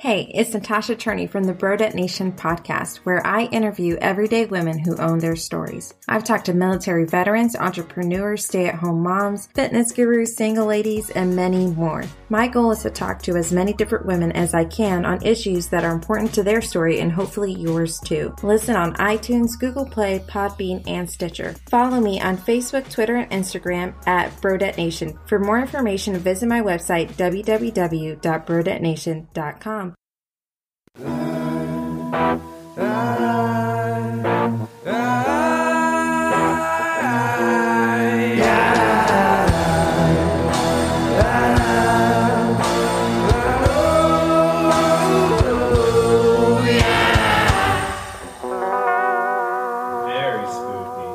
Hey, it's Natasha Turney from the Brodet Nation podcast, where I interview everyday women who own their stories. I've talked to military veterans, entrepreneurs, stay at home moms, fitness gurus, single ladies, and many more. My goal is to talk to as many different women as I can on issues that are important to their story and hopefully yours too. Listen on iTunes, Google Play, Podbean, and Stitcher. Follow me on Facebook, Twitter, and Instagram at Brodet Nation. For more information, visit my website www.brodetnation.com. Very spooky.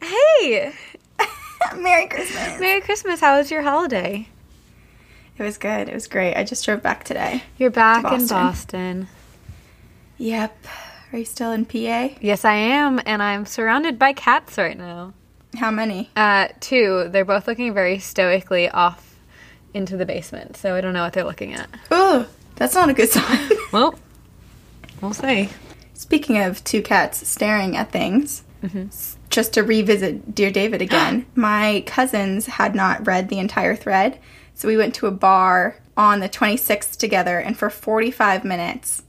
Hey, Merry Christmas. Merry Christmas. How was your holiday? It was good. It was great. I just drove back today. You're back To in Boston. Boston. Yep. Are you still in PA? Yes, I am, and I'm surrounded by cats right now. How many? Uh, two. They're both looking very stoically off into the basement, so I don't know what they're looking at. Oh, that's not a good sign. Well, we'll see. Speaking of two cats staring at things, s- just to revisit Dear David again, my cousins had not read the entire thread, so we went to a bar on the 26th together, and for 45 minutes,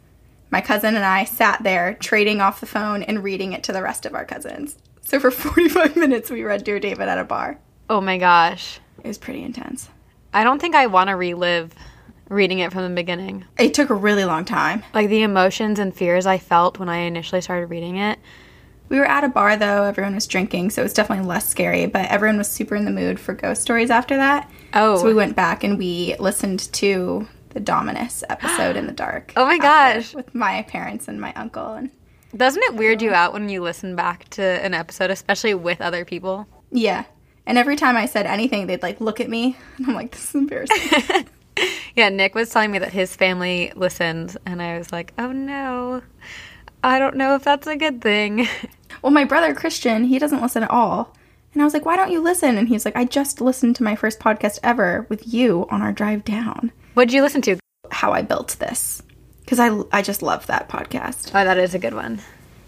my cousin and I sat there trading off the phone and reading it to the rest of our cousins. So for 45 minutes, we read Dear David at a bar. Oh my gosh. It was pretty intense. I don't think I want to relive reading it from the beginning. It took a really long time. Like the emotions and fears I felt when I initially started reading it. We were at a bar though, everyone was drinking, so it was definitely less scary, but everyone was super in the mood for ghost stories after that. Oh. So we went back and we listened to the Dominus episode in the dark. Oh my gosh. With my parents and my uncle and Doesn't it weird you out when you listen back to an episode, especially with other people? yeah. And every time I said anything, they'd like look at me and I'm like, this is embarrassing. Yeah, Nick was telling me that his family listened, and I was like, oh no, I don't know if that's a good thing. well, my brother Christian, he doesn't listen at all. And I was like, why don't you listen? And he's like, I just listened to my first podcast ever with you on our drive down. What'd you listen to? How I built this. Because I, I just love that podcast. Oh, that is a good one.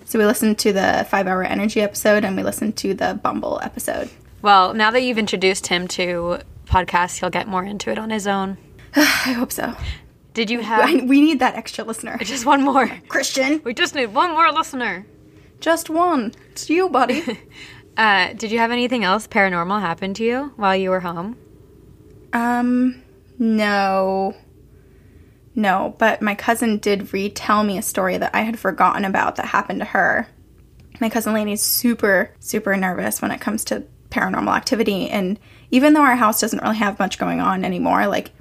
So we listened to the five hour energy episode and we listened to the Bumble episode. Well, now that you've introduced him to podcasts, he'll get more into it on his own. I hope so. Did you have we need that extra listener. just one more? Christian, We just need one more listener. Just one. It's you, buddy. Uh, did you have anything else paranormal happen to you while you were home? um, no. No, but my cousin did retell me a story that I had forgotten about that happened to her. My cousin Lainey's super, super nervous when it comes to paranormal activity. And even though our house doesn't really have much going on anymore, like,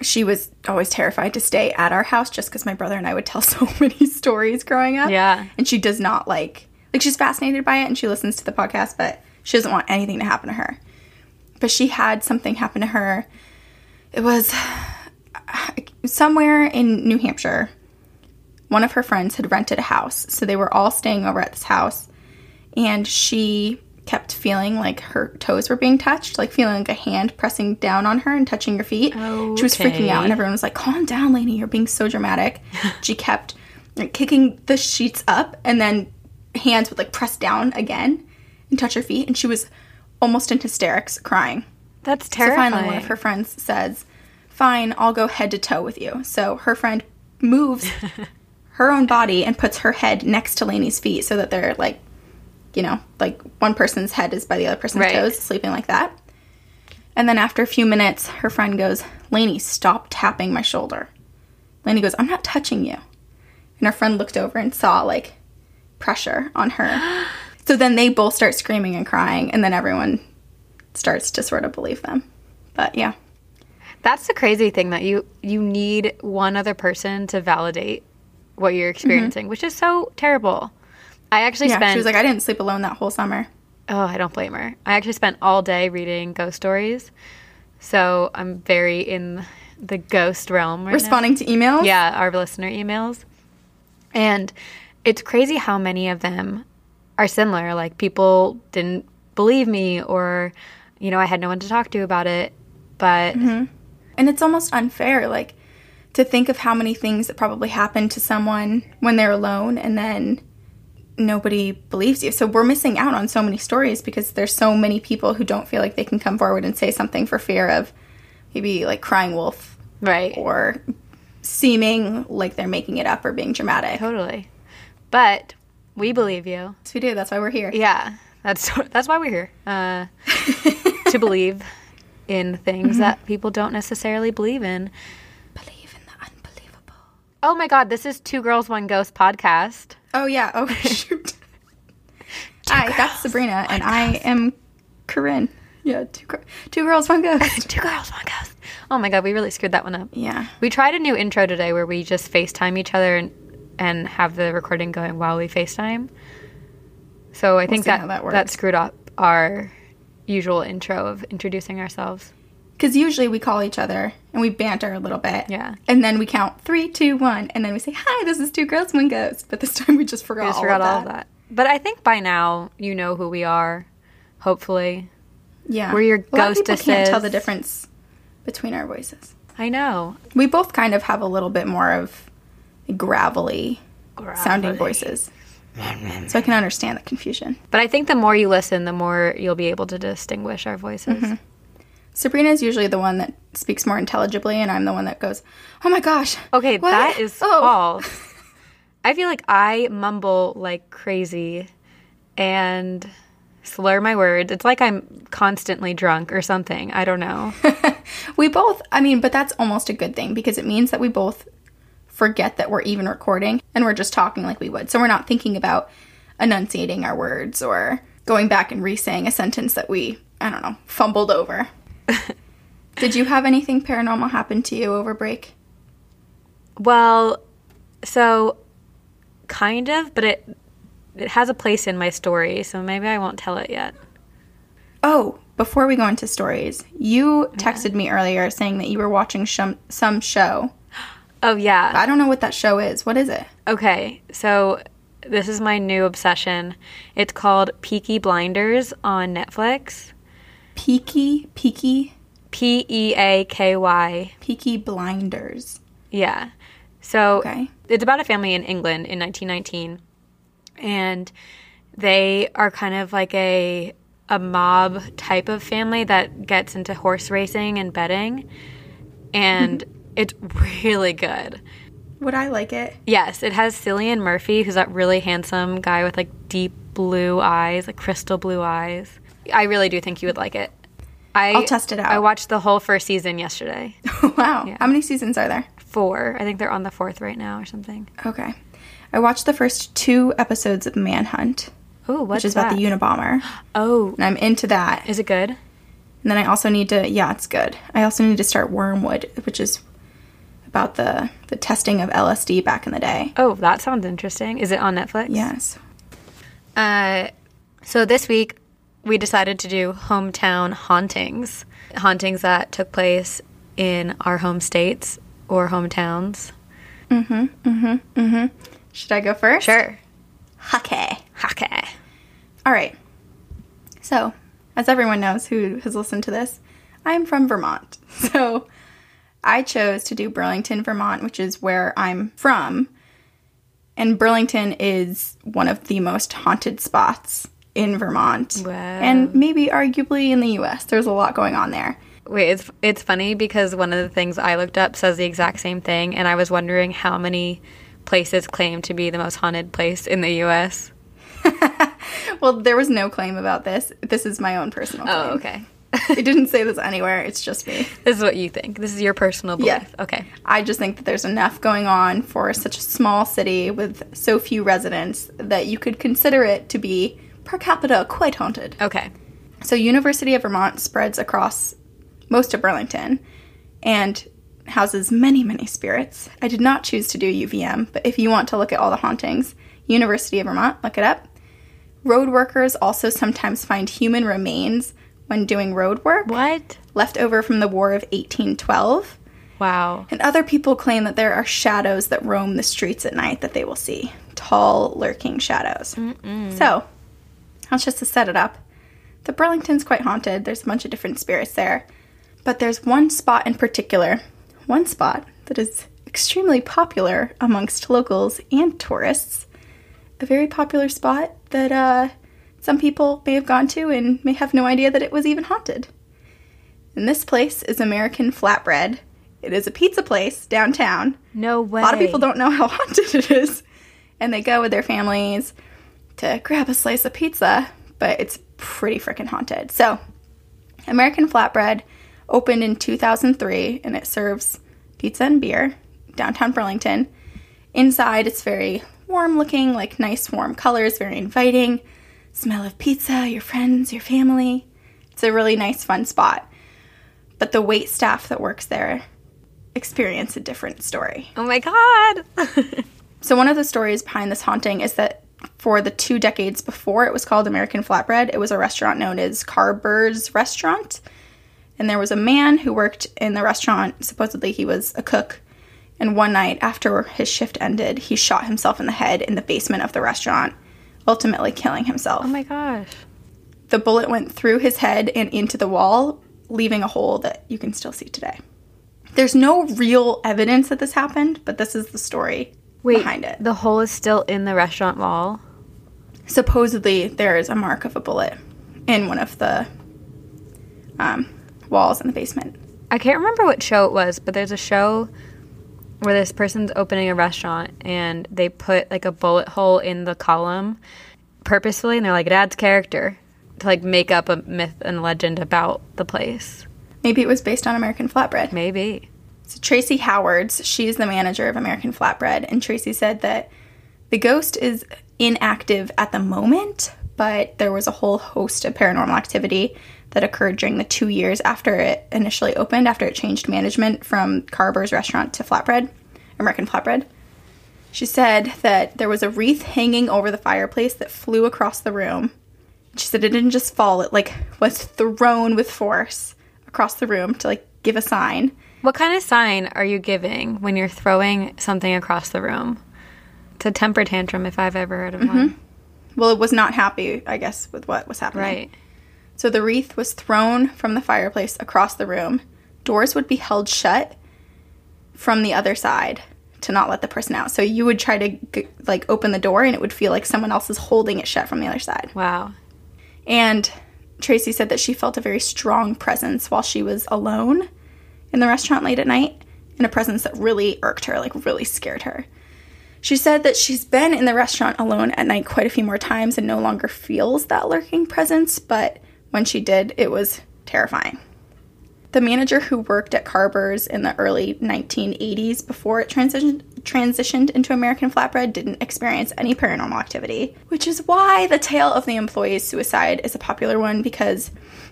she was always terrified to stay at our house just because my brother and I would tell so many stories growing up. Yeah. And she does not like, like, she's fascinated by it and she listens to the podcast, but she doesn't want anything to happen to her. But she had something happen to her. It was somewhere in New Hampshire. One of her friends had rented a house. So they were all staying over at this house. And she kept feeling like her toes were being touched, like feeling like a hand pressing down on her and touching her feet. She was freaking out, and everyone was like, Calm down, Lainey, you're being so dramatic. she kept like, kicking the sheets up, and then hands would like press down again and touch her feet. And she was almost in hysterics, crying. That's terrifying. So finally, one of her friends says, Fine, I'll go head to toe with you. So her friend moves her own body and puts her head next to Lainey's feet so that they're like, you know, like one person's head is by the other person's Right. toes, sleeping like that. And then after a few minutes, her friend goes, Lainey, stop tapping my shoulder. Lainey goes, I'm not touching you. And her friend looked over and saw like pressure on her. so then they both start screaming and crying, and then everyone starts to sort of believe them. But yeah. That's the crazy thing that you you need one other person to validate what you're mm-hmm. experiencing, which is so terrible. I actually Mm-hmm. Yeah. spent She was like, I didn't sleep alone that whole summer. Oh, I don't blame her. I actually spent all day reading ghost stories. So, I'm very in the ghost realm right now. Responding to emails? Yeah, our listener emails. And it's crazy how many of them are similar. Like people didn't believe me or you know, I had no one to talk to about it. but And it's almost unfair, like, to think of how many things that probably happened to someone when they're alone and then nobody believes you. So we're missing out on so many stories because there's so many people who don't feel like they can come forward and say something for fear of maybe like crying wolf right. or seeming like they're making it up or being dramatic. Totally. But we believe you. Yes, we do. That's why we're here. Yeah. That's that's why we're here. Uh, to believe in things that people don't necessarily believe in. Believe in the unbelievable. Oh my god, this is Two Girls One Ghost podcast. Oh yeah. Oh shoot. Hi, that's Sabrina, and I am Corinne. Yeah, two two girls, one ghost. Two Girls One Ghost. Oh my god, we really screwed that one up. yeah. We tried a new intro today where we just FaceTime each other and and have the recording going while we FaceTime. So I think that that that, screwed up our usual intro of introducing ourselves. Because usually we call each other and we banter a little bit. Yeah. And then we count three, two, one, and then we say, "Hi, this is two girls, one ghost." But this time we just forgot. We just all forgot of all of that. But I think by now you know who we are. Hopefully, Yeah. We're your a people can't tell the difference between our voices. I know. We both kind of have a little bit more of gravelly, sounding voices, so I can understand the confusion. But I think the more you listen, the more you'll be able to distinguish our voices. Mm-hmm. Sabrina is usually the one that speaks more intelligibly, and I'm the one that goes, "Oh my gosh." Okay, what? that is Oh." false. I feel like I mumble like crazy and slur my words. It's like I'm constantly drunk or something. I don't know. We both, I mean, but that's almost a good thing because it means that we both forget that we're even recording and we're just talking like we would. So we're not thinking about enunciating our words or going back and re saying a sentence that we, I don't know, fumbled over. Did you have anything paranormal happen to you over break? well, so kind of, but it it has a place in my story, so maybe I won't tell it yet. Oh, before we go into stories, you texted me earlier saying that you were watching shum- some show. Oh yeah. I don't know what that show is. What is it? Okay, so this is my new obsession. It's called Peaky Blinders on Netflix. Peaky, Peaky, P E A K Y. Peaky Blinders. Yeah. So Okay. it's about a family in England in 1919, and they are kind of like a a mob type of family that gets into horse racing and betting, and it's really good. Would I like it? Yes, it has Cillian Murphy, who's that really handsome guy with like deep blue eyes, like crystal blue eyes. I really do think you would like it. I, I'll test it out. I watched the whole first season yesterday. wow. How many seasons are there? Four. I think they're on the fourth right now or something. Okay. I watched the first two episodes of Manhunt, Oh, what's which is that? about the Unabomber. oh, And I'm into that. is it good? And then I also need to, yeah, it's good. I also need to start Wormwood, which is about the, the testing of LSD back in the day. Oh, that sounds interesting. Is it on Netflix? Yes. Uh, so this week we decided to do hometown hauntings, hauntings that took place in our home states or hometowns. Mhm, mhm, mhm. Should I go first? Sure. Okay. Okay. All right. So, as everyone knows who has listened to this, I'm from Vermont. So, I chose to do Burlington, Vermont, which is where I'm from. And Burlington is one of the most haunted spots in Vermont. Wow. And maybe arguably in the US. There's a lot going on there. Wait, it's it's funny because one of the things I looked up says the exact same thing, and I was wondering how many places claim to be the most haunted place in the U.S. Well, there was no claim about this. This is my own personal oh, claim. Oh, okay. it didn't say this anywhere. It's just me. this is what you think. This is your personal belief. Yeah. Okay. I just think that there's enough going on for such a small city with so few residents that you could consider it to be per capita quite haunted. Okay. So University of Vermont spreads across most of Burlington and houses many, many spirits. I did not choose to do UVM, but if you want to look at all the hauntings, University of Vermont, look it up. Road workers also sometimes find human remains when doing road work What? left over from the War of 1812. Wow. And other people claim that there are shadows that roam the streets at night that they will see. Tall, lurking shadows. So, that's just to set it up. The Burlington's quite haunted. There's a bunch of different spirits there. But there's one spot in particular, one spot that is extremely popular amongst locals and tourists. A very popular spot that uh, some people may have gone to and may have no idea that it was even haunted. And this place is American Flatbread. It is a pizza place downtown. No way. A lot of people don't know how haunted it is. And they go with their families to grab a slice of pizza, but it's pretty freaking haunted. So, American Flatbread opened in 2003 and it serves pizza and beer downtown Burlington. Inside, it's very warm looking, like nice warm colors, very inviting. Smell of pizza, your friends, your family. It's a really nice, fun spot. But the wait staff that works there experience a different story. Oh my god. So, one of the stories behind this haunting is that for the two decades before it was called American Flatbread, it was a restaurant known as Carbur's Restaurant. And there was a man who worked in the restaurant. Supposedly, he was a cook. And one night after his shift ended, he shot himself in the head in the basement of the restaurant, ultimately killing himself. oh my gosh. The bullet went through his head and into the wall, leaving a hole that you can still see today. There's no real evidence that this happened, but this is the story Wait, behind it. the hole is still in the restaurant wall. supposedly there is a mark of a bullet in one of the um, walls in the basement. I can't remember what show it was, but there's a show where this person's opening a restaurant and they put like a bullet hole in the column purposefully and they're like it adds character to like make up a myth and legend about the place. Maybe it was based on American Flatbread. Maybe. So Tracy Howards, she's the manager of American Flatbread, and Tracy said that the ghost is inactive at the moment, but there was a whole host of paranormal activity that occurred during the two years after it initially opened, after it changed management from Carbur's restaurant to Flatbread, American Flatbread. She said that there was a wreath hanging over the fireplace that flew across the room. She said it didn't just fall, it like was thrown with force across the room to like give a sign. What kind of sign are you giving when you're throwing something across the room? It's a temper tantrum if I've ever heard of mm-hmm. one. Well, it was not happy, I guess, with what was happening. Right. So the wreath was thrown from the fireplace across the room. Doors would be held shut from the other side to not let the person out. So you would try to like open the door and it would feel like someone else is holding it shut from the other side. Wow. And Tracy said that she felt a very strong presence while she was alone in the restaurant late at night, in a presence that really irked her, like really scared her. She said that she's been in the restaurant alone at night quite a few more times and no longer feels that lurking presence, but when she did, it was terrifying. The manager who worked at Carbur's in the early 1980s before it transitioned transitioned into American Flatbread didn't experience any paranormal activity, which is why the tale of the employee's suicide is a popular one because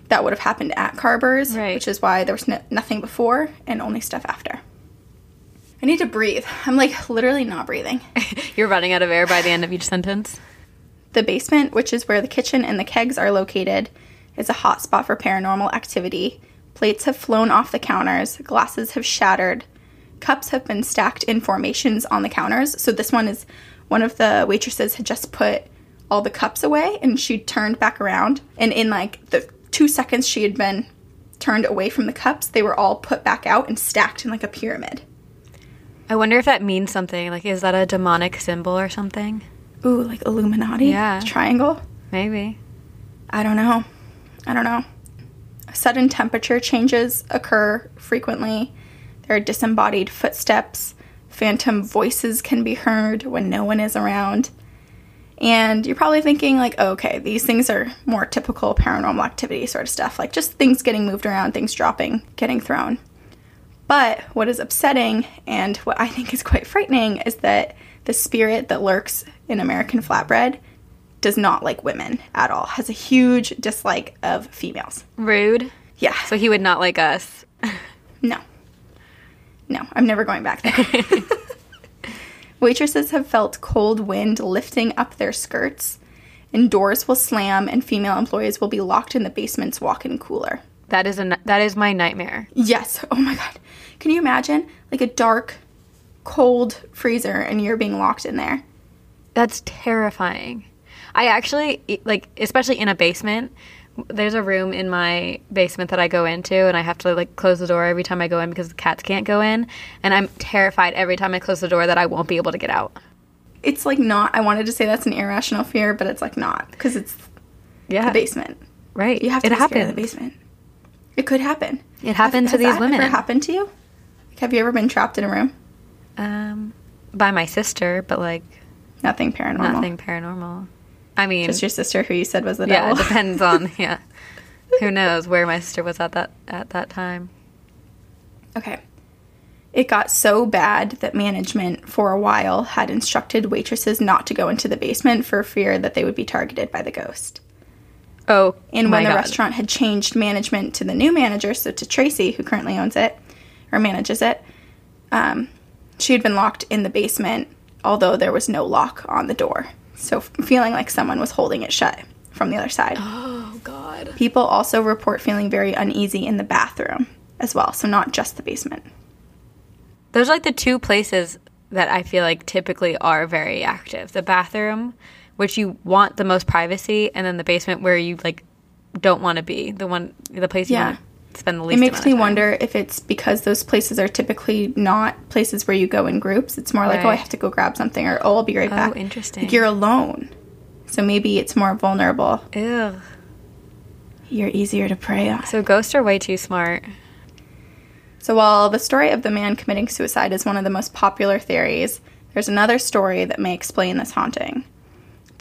that would have happened at Carbur's, Right. which is why there was no- nothing before and only stuff after. I need to breathe. I'm like literally not breathing. You're running out of air by the end of each sentence. The basement, which is where the kitchen and the kegs are located, is a hot spot for paranormal activity. Plates have flown off the counters, glasses have shattered, cups have been stacked in formations on the counters. So this one is one of the waitresses had just put all the cups away and she turned back around and in like the 2 seconds she had been turned away from the cups, they were all put back out and stacked in like a pyramid. I wonder if that means something. Like, is that a demonic symbol or something? Ooh, like Illuminati Yeah. triangle. Maybe. I don't know. I don't know. Sudden temperature changes occur frequently. There are disembodied footsteps. Phantom voices can be heard when no one is around. And you're probably thinking, like, oh, okay, these things are more typical paranormal activity sort of stuff, like just things getting moved around, things dropping, getting thrown. But what is upsetting and what I think is quite frightening is that the spirit that lurks in American flatbread does not like women at all, has a huge dislike of females. Rude. Yeah. So he would not like us. No. No, I'm never going back there. Waitresses have felt cold wind lifting up their skirts, and doors will slam, and female employees will be locked in the basement's walk in cooler. That is a that is my nightmare. Yes. Oh my God. Can you imagine? Like a dark, cold freezer, and you're being locked in there. That's terrifying. I actually like especially in a basement There's a room in my basement that I go into, and I have to like close the door every time I go in because the cats can't go in. And I'm terrified every time I close the door that I won't be able to get out. It's like not. I wanted to say that's an irrational fear, but it's like not because it's Yeah, the basement. right. You have to it be of the basement. It could happen. It happened Have- to these women. Ever happened to you? Like, have you ever been trapped in a room? Um, by my sister, but like Nothing paranormal. nothing paranormal. I mean, Just your sister, who you said was the yeah, it depends on yeah. Who knows where my sister was at that at that time? Okay. It got so bad that management, for a while, had instructed waitresses not to go into the basement for fear that they would be targeted by the ghost. Oh, And when the God. restaurant had changed management to the new manager, so to Tracy, who currently owns it or manages it, um, she had been locked in the basement, although there was no lock on the door. So feeling like someone was holding it shut from the other side. Oh God. People also report feeling very uneasy in the bathroom as well, so not just the basement. Those are like the two places that I feel like typically are very active. The bathroom, which you want the most privacy, and then the basement where you like don't want to be. The one the place you Yeah. want spend the least It makes me wonder if it's because those places are typically not places where you go in groups. It's more like, oh, I have to go grab something, or oh, I'll be right Oh, back. interesting. Like you're alone. So maybe it's more vulnerable. Ew. You're easier to prey on. So ghosts are way too smart. So while the story of the man committing suicide is one of the most popular theories, there's another story that may explain this haunting.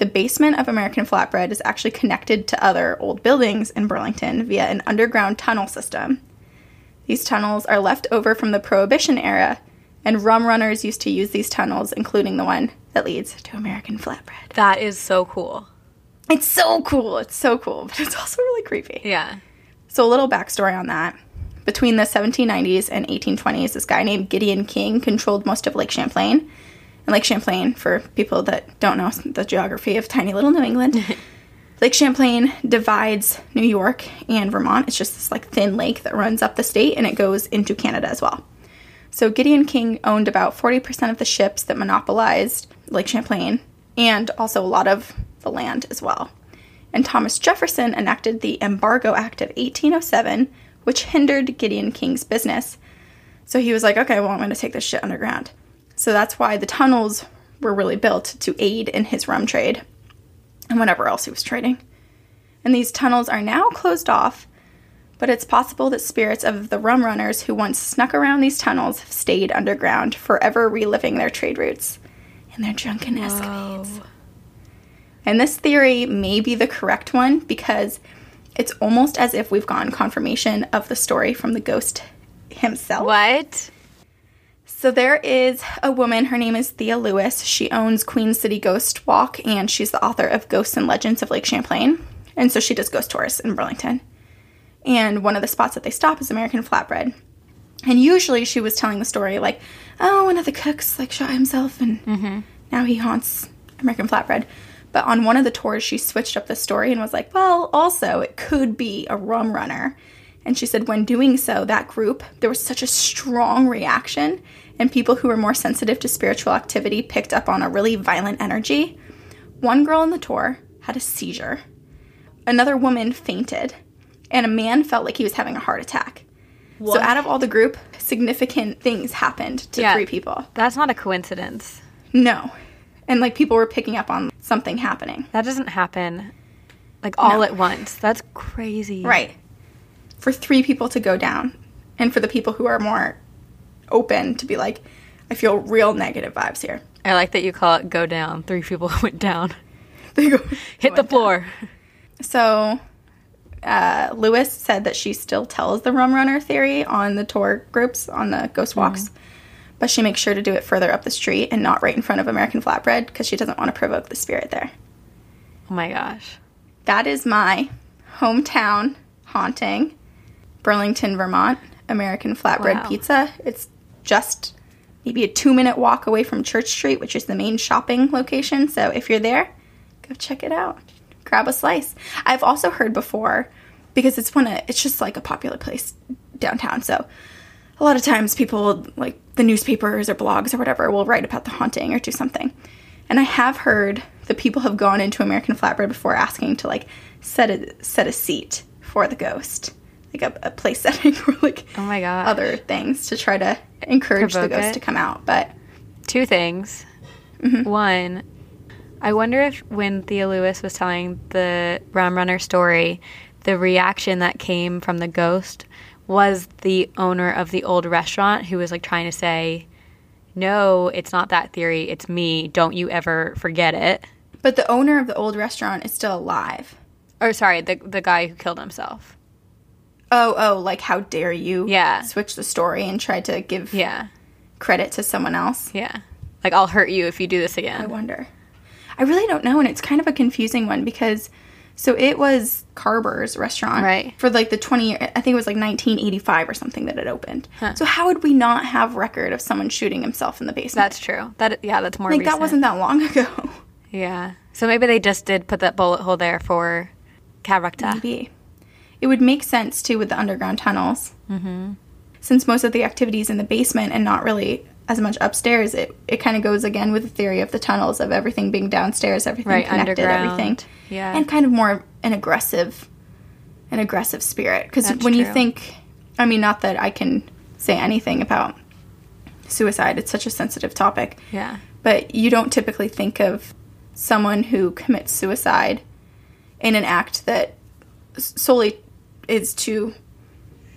The basement of American Flatbread is actually connected to other old buildings in Burlington via an underground tunnel system. These tunnels are left over from the Prohibition era, and rum runners used to use these tunnels, including the one that leads to American Flatbread. That is so cool. It's so cool. It's so cool, but it's also really creepy. Yeah. So, a little backstory on that. Between the 1790s and 1820s, this guy named Gideon King controlled most of Lake Champlain. And Lake Champlain, for people that don't know the geography of tiny little New England, Lake Champlain divides New York and Vermont. It's just this like thin lake that runs up the state and it goes into Canada as well. So Gideon King owned about 40% of the ships that monopolized Lake Champlain and also a lot of the land as well. And Thomas Jefferson enacted the Embargo Act of 1807, which hindered Gideon King's business. So he was like, okay, well, I'm going to take this shit underground. So that's why the tunnels were really built to aid in his rum trade and whatever else he was trading. And these tunnels are now closed off, but it's possible that spirits of the rum runners who once snuck around these tunnels have stayed underground, forever reliving their trade routes and their drunken escapades. And this theory may be the correct one because it's almost as if we've gotten confirmation of the story from the ghost himself. What? So there is a woman, her name is Thea Lewis. She owns Queen City Ghost Walk and she's the author of Ghosts and Legends of Lake Champlain. And so she does ghost tours in Burlington. And one of the spots that they stop is American Flatbread. And usually she was telling the story like, oh, one of the cooks like shot himself and mm-hmm. now he haunts American Flatbread. But on one of the tours, she switched up the story and was like, well, also, it could be a rum runner. And she said, when doing so, that group, there was such a strong reaction, and people who were more sensitive to spiritual activity picked up on a really violent energy. One girl on the tour had a seizure, another woman fainted, and a man felt like he was having a heart attack. So, out of all the group, significant things happened to Yeah. three people. That's not a coincidence. No. And like people were picking up on something happening. That doesn't happen like all No. at once. That's crazy. Right. For three people to go down. And for the people who are more open to be like, I feel real negative vibes here. I like that you call it go down. Three people went down. They go, Hit the floor. So, uh, Lewis said that she still tells the rum runner theory on the tour groups, on the ghost walks, but she makes sure to do it further up the street and not right in front of American Flatbread because she doesn't want to provoke the spirit there. Oh my gosh. That is my hometown haunting, Burlington, Vermont, American Flatbread Wow. Pizza. It's just maybe a two minute walk away from Church Street, which is the main shopping location. So if you're there, go check it out. Grab a slice. I've also heard before because it's one of it's just like a popular place downtown. So a lot of times people like the newspapers or blogs or whatever will write about the haunting or do something. And I have heard that people have gone into American Flatbread before asking to like set a set a seat for the ghost, like a, a place setting or like Oh my god. other things to try to encourage the Provoke ghost it. to come out. But Two things. Mm-hmm. One, I wonder if when Thea Lewis was telling the Rum Runner story, the reaction that came from the ghost was the owner of the old restaurant who was like trying to say, No, it's not that theory, it's me. Don't you ever forget it. but the owner of the old restaurant is still alive. Or sorry, the the guy who killed himself. Oh, oh, like how dare you Yeah. switch the story and try to give Yeah. credit to someone else? Yeah. Like I'll hurt you if you do this again. I wonder. I really don't know, and it's kind of a confusing one because so it was Carbur's restaurant, Right. For like the twenty I think it was like 1985 or something that it opened. So how would we not have record of someone shooting himself in the basement? That's true. That yeah, that's more like recent. that wasn't that long ago. Yeah. So maybe they just did put that bullet hole there for character. Maybe it would make sense too with the underground tunnels. Mm-hmm. Since most of the activities in the basement and not really as much upstairs, it it kind of goes again with the theory of the tunnels of everything being downstairs, everything Right, connected, underground. everything. Yeah. and kind of more an aggressive an aggressive spirit because when you think i mean not that i can say anything about suicide it's such a sensitive topic Yeah. but you don't typically think of someone who commits suicide in an act that solely is to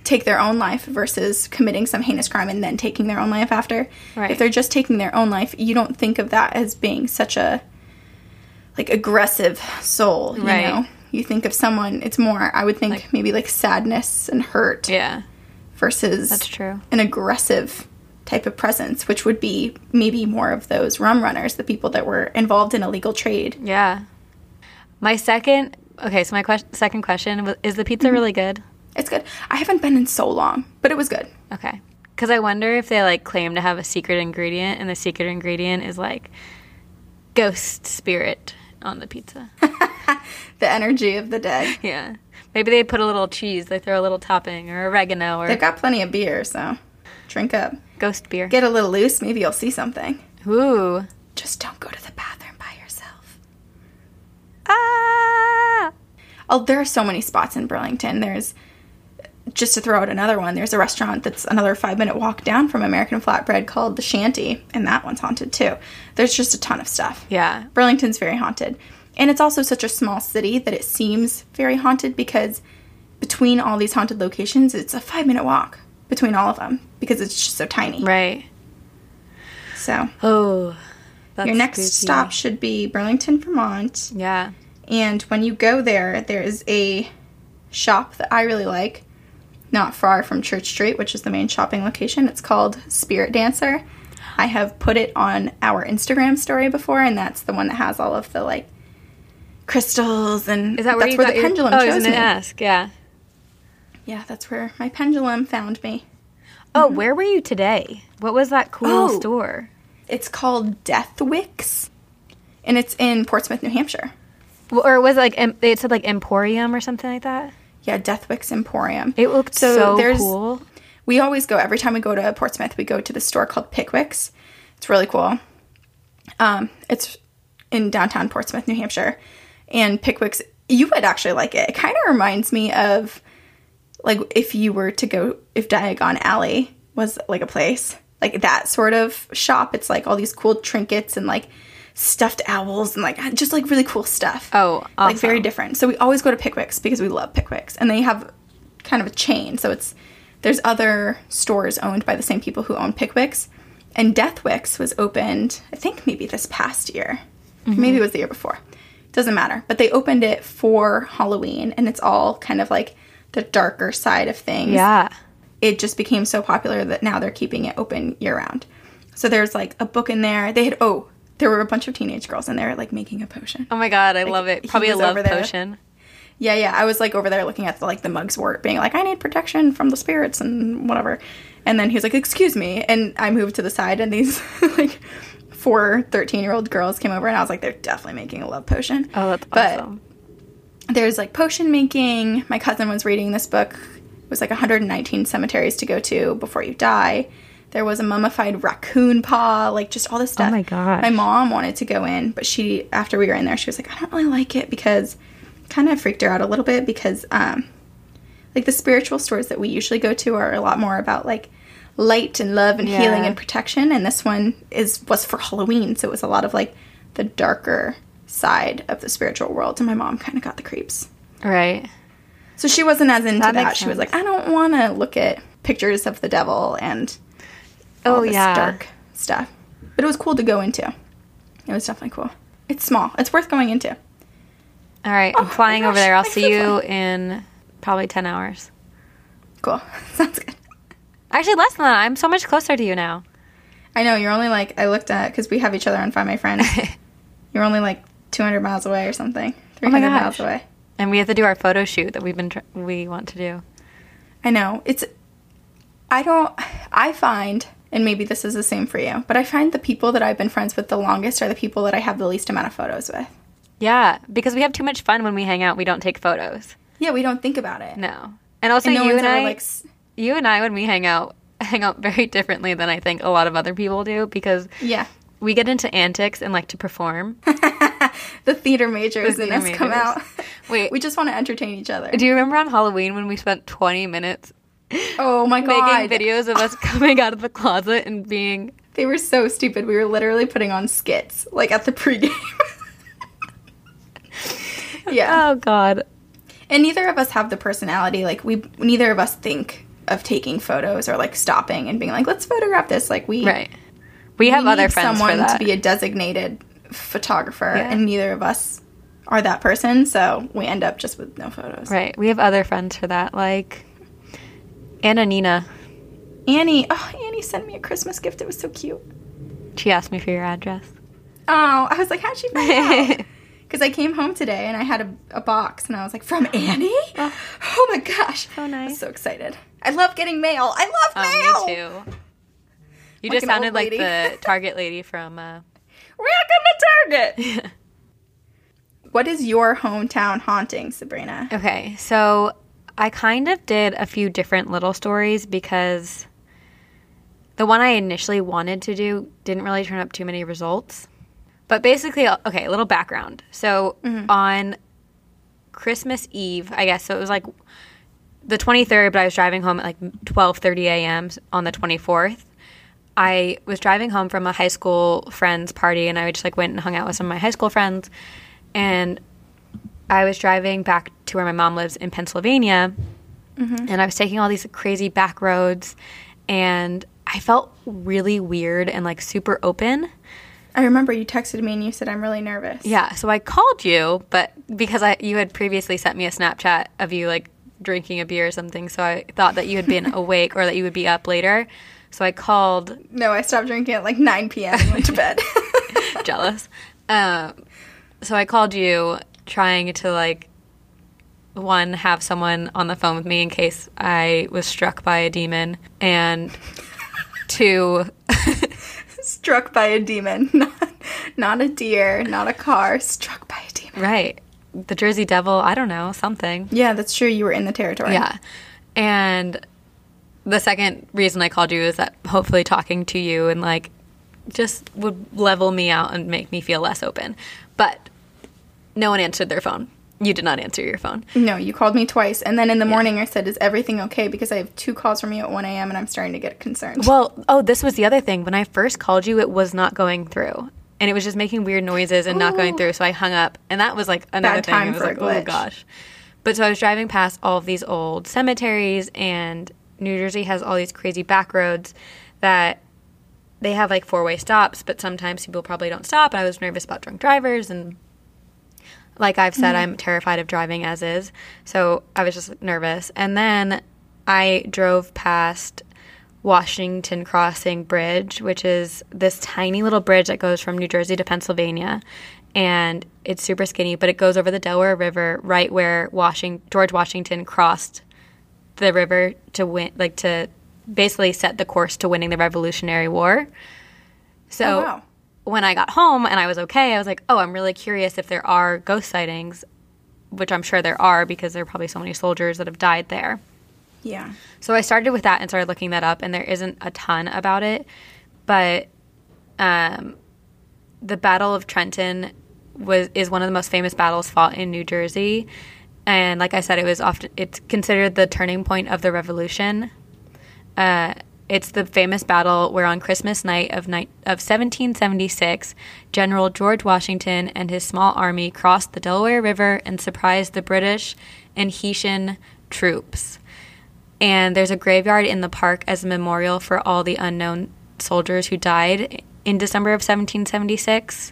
take their own life versus committing some heinous crime and then taking their own life after. Right. If they're just taking their own life, you don't think of that as being such a like aggressive soul, you Right. know. You think of someone it's more I would think Like- maybe like sadness and hurt Yeah. versus That's true. an aggressive type of presence, which would be maybe more of those rum runners, the people that were involved in illegal trade. Yeah. My second okay, so my question, second question was, is the pizza really good? It's good. I haven't been in so long, but it was good. Okay. Because I wonder if they like claim to have a secret ingredient, and the secret ingredient is like ghost spirit on the pizza. The energy of the dead. yeah. Maybe they put a little cheese, they throw a little topping or oregano or They've got plenty of beer, so drink up. ghost beer. Get a little loose, maybe you'll see something. Ooh. Just don't go to the bathroom by yourself. Ah. Oh, there are so many spots in Burlington. There's just to throw out another one. There's a restaurant that's another five minute walk down from American Flatbread called the Shanty, and that one's haunted too. There's just a ton of stuff. Yeah. Burlington's very haunted. And it's also such a small city that it seems very haunted because between all these haunted locations, it's a five minute walk between all of them because it's just so tiny. Right. So, Oh. That's your next spooky. stop should be Burlington, Vermont. Yeah. And when you go there, there is a shop that I really like, not far from Church Street, which is the main shopping location. It's called Spirit Dancer. I have put it on our Instagram story before, and that's the one that has all of the like crystals and Is that where that's where the your, pendulum Oh, chose me. ask. Yeah. Yeah, that's where my pendulum found me. Oh, mm-hmm. where were you today? What was that cool Oh. store? It's called Deathwicks, and it's in Portsmouth, New Hampshire. Or was it like em- it said like Emporium or something like that? Yeah, Deathwicks Emporium. It looked so, there's- cool. We always go every time we go to Portsmouth. We go to the store called Pickwick's. It's really cool. Um, it's in downtown Portsmouth, New Hampshire, and Pickwick's. You would actually like it. It kind of reminds me of like if you were to go if Diagon Alley was like a place like that sort of shop. It's like all these cool trinkets and like stuffed owls and like just like really cool stuff Oh, like very different. So we always go to Pickwick's because we love Pickwick's, and they have kind of a chain. So it's there's other stores owned by the same people who own Pickwick's, and Deathwicks was opened I think maybe this past year, Mm-hmm. maybe it was the year before. Doesn't matter, but they opened it for Halloween, and it's all kind of like the darker side of things Yeah. it just became so popular that now they're keeping it open year round. So there's like a book in there. They had oh, there were a bunch of teenage girls in there like making a potion. Oh my god, I love it. Probably a love there. potion. Yeah, yeah. I was like over there looking at the, like the mugwort, being like, I need protection from the spirits and whatever. And then he was like, Excuse me. And I moved to the side, and these like four 13 year old girls came over, and I was like, They're definitely making a love potion. Oh, that's But awesome. there's like potion making. My cousin was reading this book. It was like 119 cemeteries to go to before you die. There was a mummified raccoon paw, like just all this stuff. Oh my gosh. My mom wanted to go in, but she after we were in there, she was like, I don't really like it because kind of freaked her out a little bit because um like the spiritual stores that we usually go to are a lot more about like light and love and Yeah. healing and protection and this one is was for Halloween, so it was a lot of like the darker side of the spiritual world and my mom kind of got the creeps. Right. So she wasn't as into That that. She was like, I don't want to look at pictures of the devil and Oh, this yeah. dark stuff. But it was cool to go into. It was definitely cool. It's small. It's worth going into. All right. I'm Oh, flying my over there. I'll see you in probably 10 hours. Cool. Sounds good. Actually, less than that. I'm so much closer to you now. I know you're only like I looked at because we have each other on Find My friend you're only like 200 miles away or something. 300 miles away. And we have to do our photo shoot that we've been tr- we want to do. I know. It's I don't I find and maybe this is the same for you, but I find the people that I've been friends with the longest are the people that I have the least amount of photos with. Yeah, because we have too much fun when we hang out. We don't take photos. Yeah, we don't think about it. No. And also And no you and I like you and I when we hang out hang out very differently than I think a lot of other people do because yeah. we get into antics and like to perform. The theater majors The in theater us come out. Wait. we just want to entertain each other. Do you remember on Halloween when we spent 20 minutes oh my god. making videos of us coming out of the closet and being They were so stupid. We were literally putting on skits like at the pregame. yeah. Oh god. And neither of us have the personality like we neither of us think of taking photos or like stopping and being like let's photograph this like we Right. We have we other friends someone for that. to be a designated photographer Yeah. and neither of us are that person so we end up just with no photos. right. We have other friends for that like Anna Nina. Annie, oh Annie sent me a Christmas gift. It was so cute. She asked me for your address. Oh, I was like, how'd she find out? Because I came home today and I had a, a box and I was like, from Annie? Oh, my gosh. So I was nice. so excited. I love getting mail. I love Oh, mail. me too. You Like just sounded like the Target lady from uh Welcome to Target. what is your hometown haunting, Sabrina? Okay, so I kind of did a few different little stories because the one I initially wanted to do didn't really turn up too many results. But basically, uh, okay, a little background. So mm-hmm. on Christmas Eve, I guess, so it was like the 23rd, but I was driving home at like 12:30 a.m. on the 24th. I was driving home from a high school friends party, and I just like went and hung out with some of my high school friends. And I was driving back to where my mom lives in Pennsylvania, and I was taking all these crazy back roads, and I felt really weird and like super open. I remember you texted me and you said, I'm really nervous. Yeah, so I called you, but because I you had previously sent me a Snapchat of you like drinking a beer or something, so I thought that you had been awake or that you would be up later. So I called No, I stopped drinking at like 9 p.m. and went to bed. jealous. Um, so I called you trying to like one have someone on the phone with me in case I was struck by a demon and two struck by a demon. Not, not a deer, not a car. Struck by a demon. right the Jersey Devil I don't know something Yeah, that's true. You were in the territory. yeah and the second reason I called you is that hopefully talking to you and like just would level me out and make me feel less open but no one answered their phone you did not answer your phone No, you called me twice. And then in the morning, I said, Is everything okay? Because I have two calls from you at 1 a.m. and I'm starting to get concerned. Well, oh, this was the other thing. When I first called you, it was not going through. And it was just making weird noises and not going oh. through. So I hung up. And that was like another Bad thing. time I was for like, oh gosh. But so I was driving past all of these old cemeteries, and New Jersey has all these crazy back roads that they have like four way stops, but sometimes people probably don't stop. And I was nervous about drunk drivers. And like I've said, mm-hmm. I'm terrified of driving as is. So I was just nervous. And then I drove past Washington Crossing Bridge, which is this tiny little bridge that goes from New Jersey to Pennsylvania. And it's super skinny, but it goes over the Delaware River right where Washing- George Washington crossed the river to win, like to basically set the course to winning the Revolutionary War. So Oh, wow. When I got home and I was okay, I was like, oh, I'm really curious if there are ghost sightings, which I'm sure there are because there are probably so many soldiers that have died there. Yeah. So I started with that and started looking that up, and there isn't a ton about it, but um, the Battle of Trenton was is one of the most famous battles fought in New Jersey, and like I said, it was often it's considered the turning point of the Revolution. Uh, it's the famous battle where on Christmas night of, ni- of 1776, General George Washington and his small army crossed the Delaware River and surprised the British and Hessian troops. And there's a graveyard in the park as a memorial for all the unknown soldiers who died in December of 1776.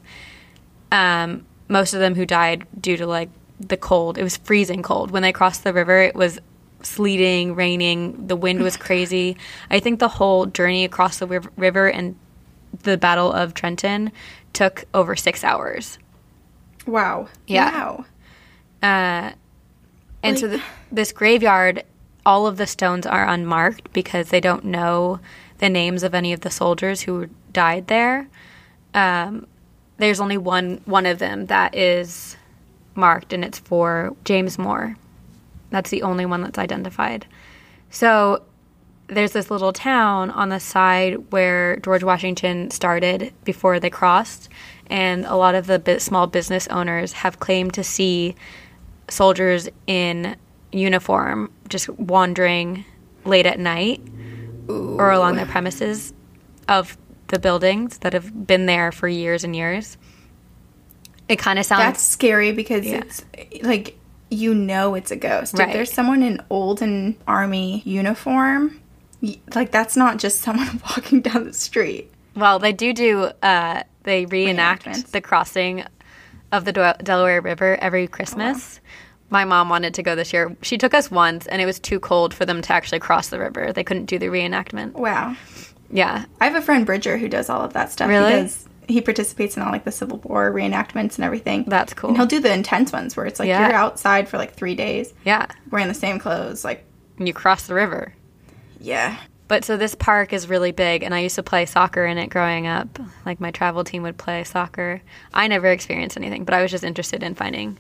Um, most of them who died due to like the cold. It was freezing cold. When they crossed the river, it was sleeting, raining, the wind was crazy. I think the whole journey across the river and the Battle of Trenton took over six hours. Wow. Yeah. Wow. Uh, and so th- this graveyard, all of the stones are unmarked because they don't know the names of any of the soldiers who died there. Um, there's only one one of them that is marked, and it's for James Moore. That's the only one that's identified. So there's this little town on the side where George Washington started before they crossed, and a lot of the small business owners have claimed to see soldiers in uniform just wandering late at night or along the premises of the buildings that have been there for years and years. It kind of sounds That's scary because Yeah. it's like you know it's a ghost. Right. If there's someone in old and army uniform, like that's not just someone walking down the street. Well, they do do. Uh, they reenact the crossing of the Del- Delaware River every Christmas. My mom wanted to go this year. She took us once, and it was too cold for them to actually cross the river. They couldn't do the reenactment. Wow. Yeah, I have a friend Bridger who does all of that stuff. Really? He does he participates in all like the Civil War reenactments and everything. That's cool. And he'll do the intense ones where it's like Yeah. you're outside for like three days yeah. wearing the same clothes. Like, And you cross the river. yeah. But so this park is really big, and I used to play soccer in it growing up. Like my travel team would play soccer. I never experienced anything, but I was just interested in finding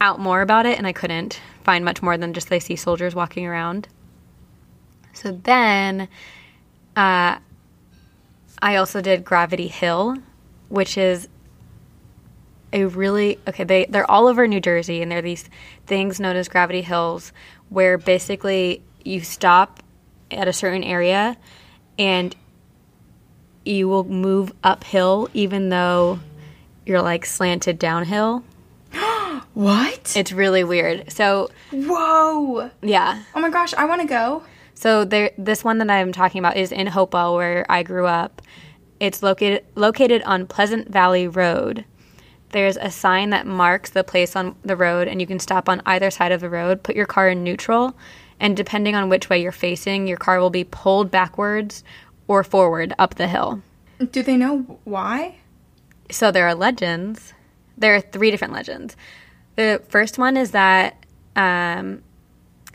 out more about it, and I couldn't find much more than just they see soldiers walking around. So then, uh, I also did Gravity Hill, which is a really okay. They they're all over New Jersey, and they're these things known as gravity hills, where basically you stop at a certain area, and you will move uphill, even though you're like slanted downhill. What? It's really weird. So Whoa. yeah, Oh my gosh, I want to go. So there, this one that I'm talking about is in Hopewell, where I grew up. It's located located on Pleasant Valley Road. There's a sign that marks the place on the road, and you can stop on either side of the road. Put your car in neutral, and depending on which way you're facing, your car will be pulled backwards or forward up the hill. Do they know why? So there are legends. There are three different legends. The first one is that um,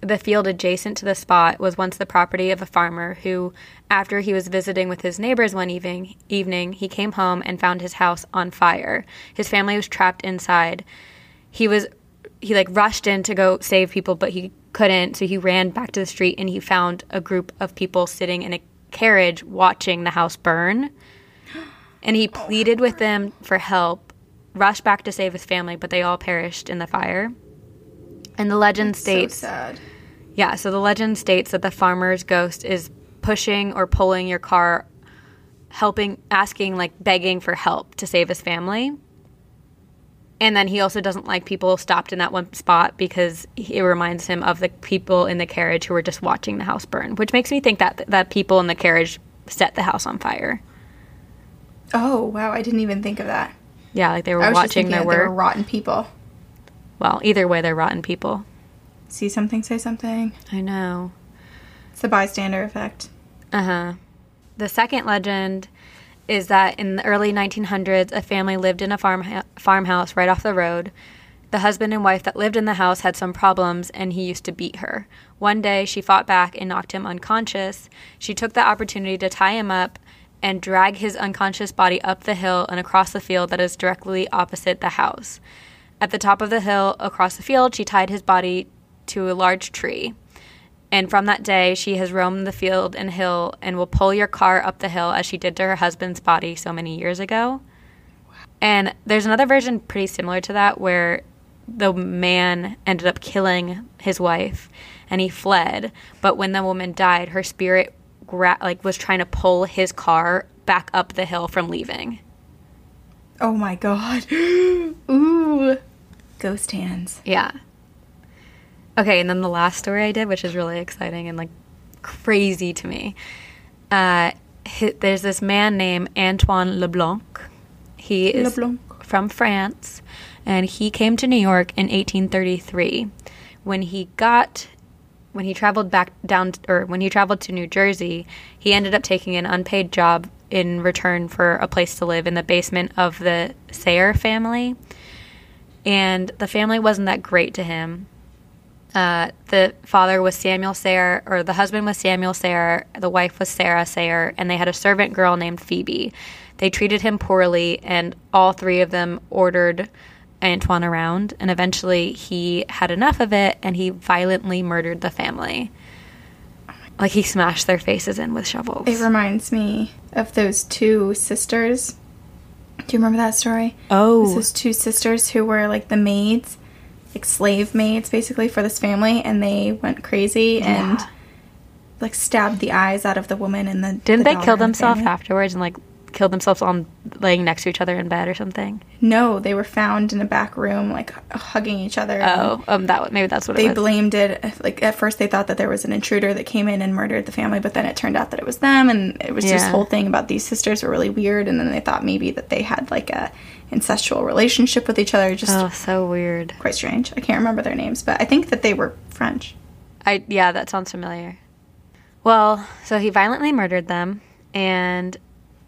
the field adjacent to the spot was once the property of a farmer who, after he was visiting with his neighbors one evening, evening, he came home and found his house on fire. His family was trapped inside. He was he like rushed in to go save people, but he couldn't, so he ran back to the street and he found a group of people sitting in a carriage watching the house burn. And he pleaded with them for help, rushed back to save his family, but they all perished in the fire. And the legend states so sad. yeah, so the legend states that the farmer's ghost is pushing or pulling your car, helping, asking, like begging for help to save his family. And then he also doesn't like people stopped in that one spot because it reminds him of the people in the carriage who were just watching the house burn, which makes me think that that people in the carriage set the house on fire. Oh wow, I didn't even think of that. Yeah, like they were watching their that they were rotten people. Well, either way, they're rotten people. See something, say something. I know. It's the bystander effect. Uh huh. The second legend is that in the early 1900s, a family lived in a farm farmhouse right off the road. The husband and wife that lived in the house had some problems, and he used to beat her. One day, she fought back and knocked him unconscious. She took the opportunity to tie him up and drag his unconscious body up the hill and across the field that is directly opposite the house. At the top of the hill across the field, she tied his body to a large tree. And from that day, she has roamed the field and hill and will pull your car up the hill as she did to her husband's body so many years ago. And there's another version pretty similar to that where the man ended up killing his wife and he fled. But when the woman died, her spirit gra- like was trying to pull his car back up the hill from leaving. Oh my god. Ooh. Ghost hands. Yeah. Okay, and then the last story I did, which is really exciting and like crazy to me. Uh, hi- there's this man named Antoine Leblanc. He is Leblanc. from France, and he came to New York in 1833. When he got, when he traveled back down, or when he traveled to New Jersey, he ended up taking an unpaid job in return for a place to live in the basement of the Sayre family. And the family wasn't that great to him. Uh, the father was Samuel Sayre, or the husband was Samuel Sayre, the wife was Sarah Sayre, and they had a servant girl named Phoebe. They treated him poorly, and all three of them ordered Antoine around, and eventually he had enough of it and he violently murdered the family. Like he smashed their faces in with shovels. It reminds me of those two sisters. Do you remember that story? Oh. It was those two sisters who were like the maids, like slave maids basically for this family, and they went crazy and Yeah. like stabbed the eyes out of the woman and the Didn't the they kill in the themselves afterwards and like killed themselves on laying next to each other in bed or something? No, they were found in a back room, like hugging each other. Oh, um, that maybe that's what They it was. blamed it. Like at first, they thought that there was an intruder that came in and murdered the family, but then it turned out that it was them, and it was this whole thing about these sisters were really weird, and then they thought maybe that they had like a incestual relationship with each other. Just oh, so weird. quite strange. I can't remember their names, but I think that they were French. I yeah, that sounds familiar. Well, so he violently murdered them and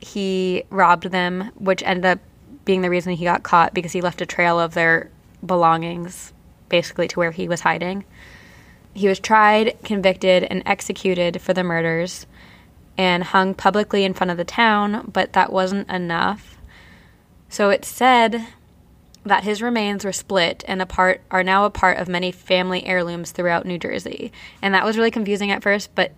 he robbed them, which ended up being the reason he got caught because he left a trail of their belongings basically to where he was hiding. He was tried, convicted, and executed for the murders and hung publicly in front of the town, but that wasn't enough. So it said that his remains were split and a part are now a part of many family heirlooms throughout New Jersey. And that was really confusing at first, but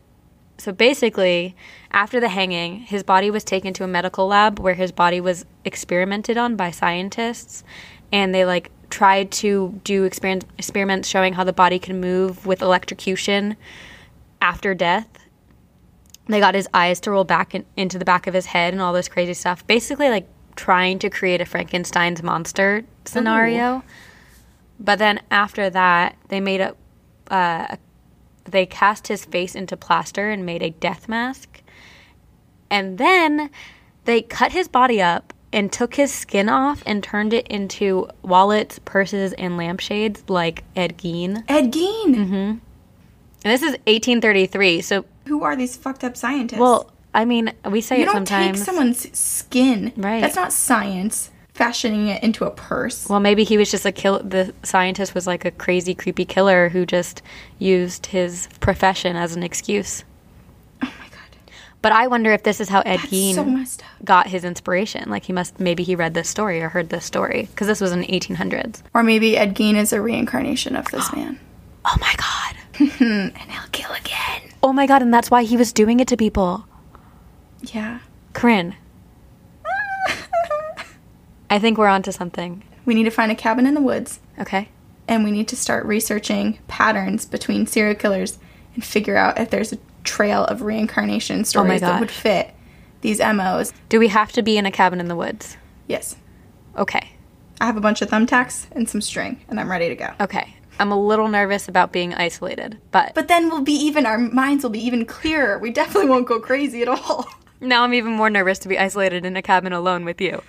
so basically, after the hanging, his body was taken to a medical lab where his body was experimented on by scientists and they like tried to do experiment, experiments showing how the body can move with electrocution after death. They got his eyes to roll back in, into the back of his head and all this crazy stuff. Basically, like trying to create a Frankenstein's monster scenario. But then after that, they made a, uh, they cast his face into plaster and made a death mask. And then they cut his body up and took his skin off and turned it into wallets, purses, and lampshades like Ed Gein. Ed Gein. Mm-hmm. And this is 1833, so Who are these fucked up scientists? well, I mean, we say you it don't sometimes. take someone's skin. Right. That's not science. Fashioning it into a purse. Well, maybe he was just a kill. The scientist was like a crazy, creepy killer who just used his profession as an excuse. oh my god. But I wonder if this is how Ed That's Gein so got his inspiration. Like he must, maybe he read this story or heard this story because this was in 1800s. Or maybe Ed Gein is a reincarnation of this man. Oh my god! and he'll kill again. Oh my god! And that's why he was doing it to people. Yeah. Corinne, I think we're onto something. we need to find a cabin in the woods Okay. and we need to start researching patterns between serial killers and figure out if there's a trail of reincarnation oh stories that would fit these MOs. Do we have to be in a cabin in the woods? Yes. Okay. I have a bunch of thumbtacks and some string and I'm ready to go. Okay. I'm a little nervous about being isolated, but, But then we'll be even, our minds will be even clearer. We definitely won't go crazy at all. now I'm even more nervous to be isolated in a cabin alone with you.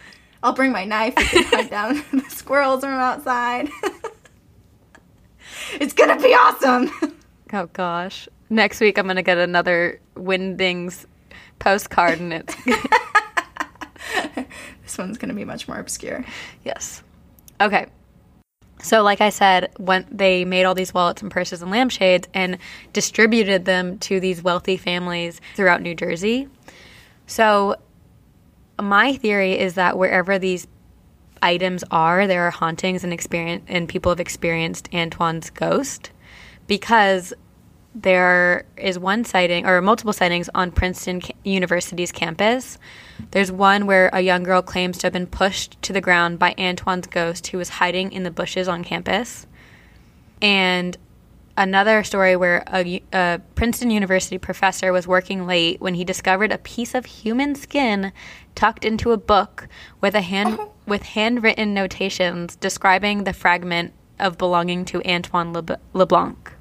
I'll bring my knife. We can hunt down the squirrels from outside. it's gonna be awesome. Oh gosh. Next week I'm gonna get another Windings postcard and it's this one's gonna be much more obscure. yes. Okay. So like I said, when they made all these wallets and purses and lampshades and distributed them to these wealthy families throughout New Jersey. So my theory is that wherever these items are, there are hauntings and experience and people have experienced Antoine's ghost because there is one sighting or multiple sightings on Princeton University's campus. There's one where a young girl claims to have been pushed to the ground by Antoine's ghost who was hiding in the bushes on campus. And another story where a, a Princeton University professor was working late when he discovered a piece of human skin tucked into a book with a hand with handwritten notations describing the fragment of belonging to Antoine Le- LeBlanc.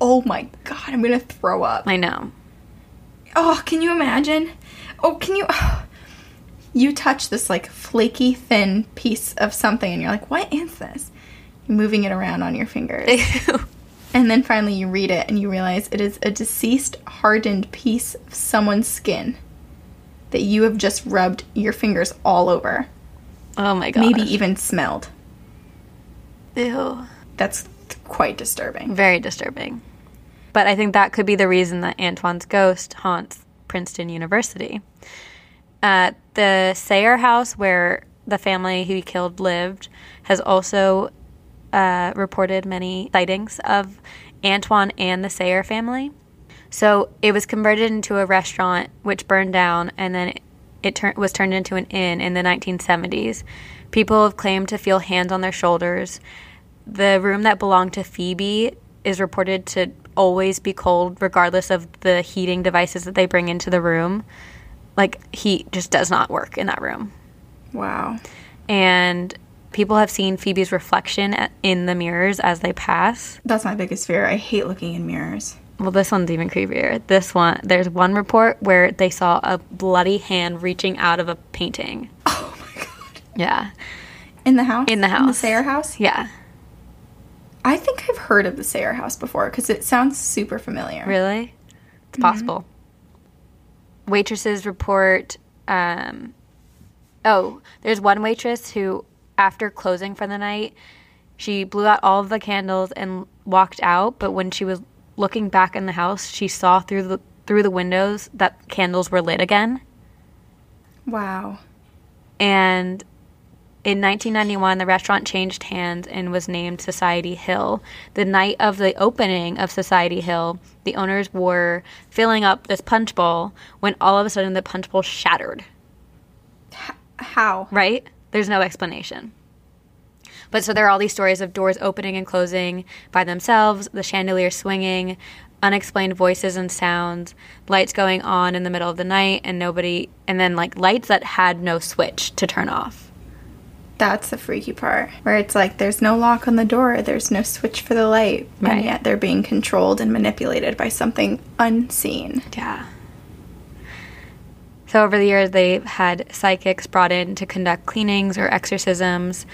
Oh my god, I'm gonna throw up. I know. Oh, can you imagine? Oh, can you? oh, You touch this like flaky, thin piece of something, and you're like, "What is this?" Moving it around on your fingers, and then finally you read it, and you realize it is a deceased, hardened piece of someone's skin that you have just rubbed your fingers all over, oh my god. maybe even smelled. Ew. That's quite disturbing. Very disturbing. But I think that could be the reason that Antoine's ghost haunts Princeton University. Uh, the Sayre house, where the family who he killed lived, has also uh, reported many sightings of Antoine and the Sayre family. So it was converted into a restaurant, which burned down, and then it, it tur- was turned into an inn in the 1970s. People have claimed to feel hands on their shoulders. The room that belonged to Phoebe is reported to always be cold, regardless of the heating devices that they bring into the room. Like, heat just does not work in that room. Wow. And people have seen Phoebe's reflection in the mirrors as they pass. That's my biggest fear. I hate looking in mirrors. Well, this one's even creepier. This one, there's one report where they saw a bloody hand reaching out of a painting. Oh my god. Yeah. In the house? In the In the. Sayre house? Yeah. I think I've heard of the Sayre house before because it sounds super familiar. Really? It's possible. Waitresses report. Um, oh, there's one waitress who, after closing for the night, she blew out all of the candles and walked out. But when she was looking back in the house, she saw through the through the windows that candles were lit again. Wow. And in 1991, the restaurant changed hands and was named Society Hill. The night of the opening of Society Hill, the owners were filling up this punch bowl when all of a sudden the punch bowl shattered, How? right? There's no explanation. But so there are all these stories of doors opening and closing by themselves, the chandelier swinging, unexplained voices and sounds, lights going on in the middle of the night, and nobody, and then like lights that had no switch to turn off. That's the freaky part. Where it's like there's no lock on the door, there's no switch for the light, Right. and yet they're being controlled and manipulated by something unseen. Yeah. So over the years, they've had psychics brought in to conduct cleanings or exorcisms,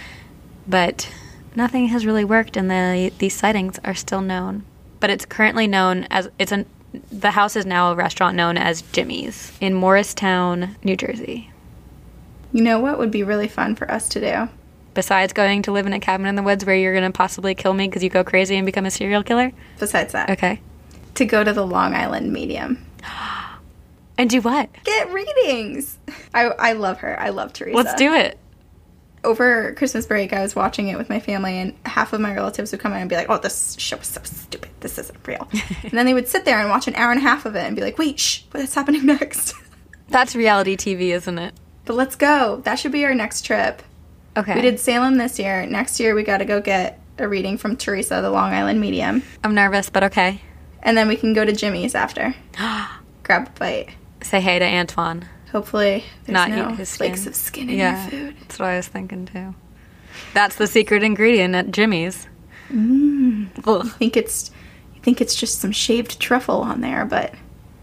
but nothing has really worked, and the, these sightings are still known. But it's currently known as it's an the house is now a restaurant known as Jimmy's in Morristown, New Jersey. You know what would be really fun for us to do? Besides going to live in a cabin in the woods where you're going to possibly kill me because you go crazy and become a serial killer. Besides that, Okay. to go to the Long Island Medium. And do what? Get readings. I, I love her. I love Theresa. Let's do it. over Christmas break, I was watching it with my family, and half of my relatives would come in and be like, "Oh, this show is so stupid. This isn't real." and then they would sit there and watch an hour and a half of it and be like, "Wait, shh, what's happening next?" That's reality TV, isn't it? but let's go. That should be our next trip. Okay. We did Salem this year. Next year, we got to go get a reading from Theresa, the Long Island medium, I'm nervous, but okay. and then we can go to Jimmy's after. Grab a bite. Say hey to Antoine. Hopefully, there's Not no eat his flakes skin. of skin in yeah, your food. that's what I was thinking too. That's the secret ingredient at Jimmy's. Mm. Ugh. I think it's, I think it's just some shaved truffle on there, but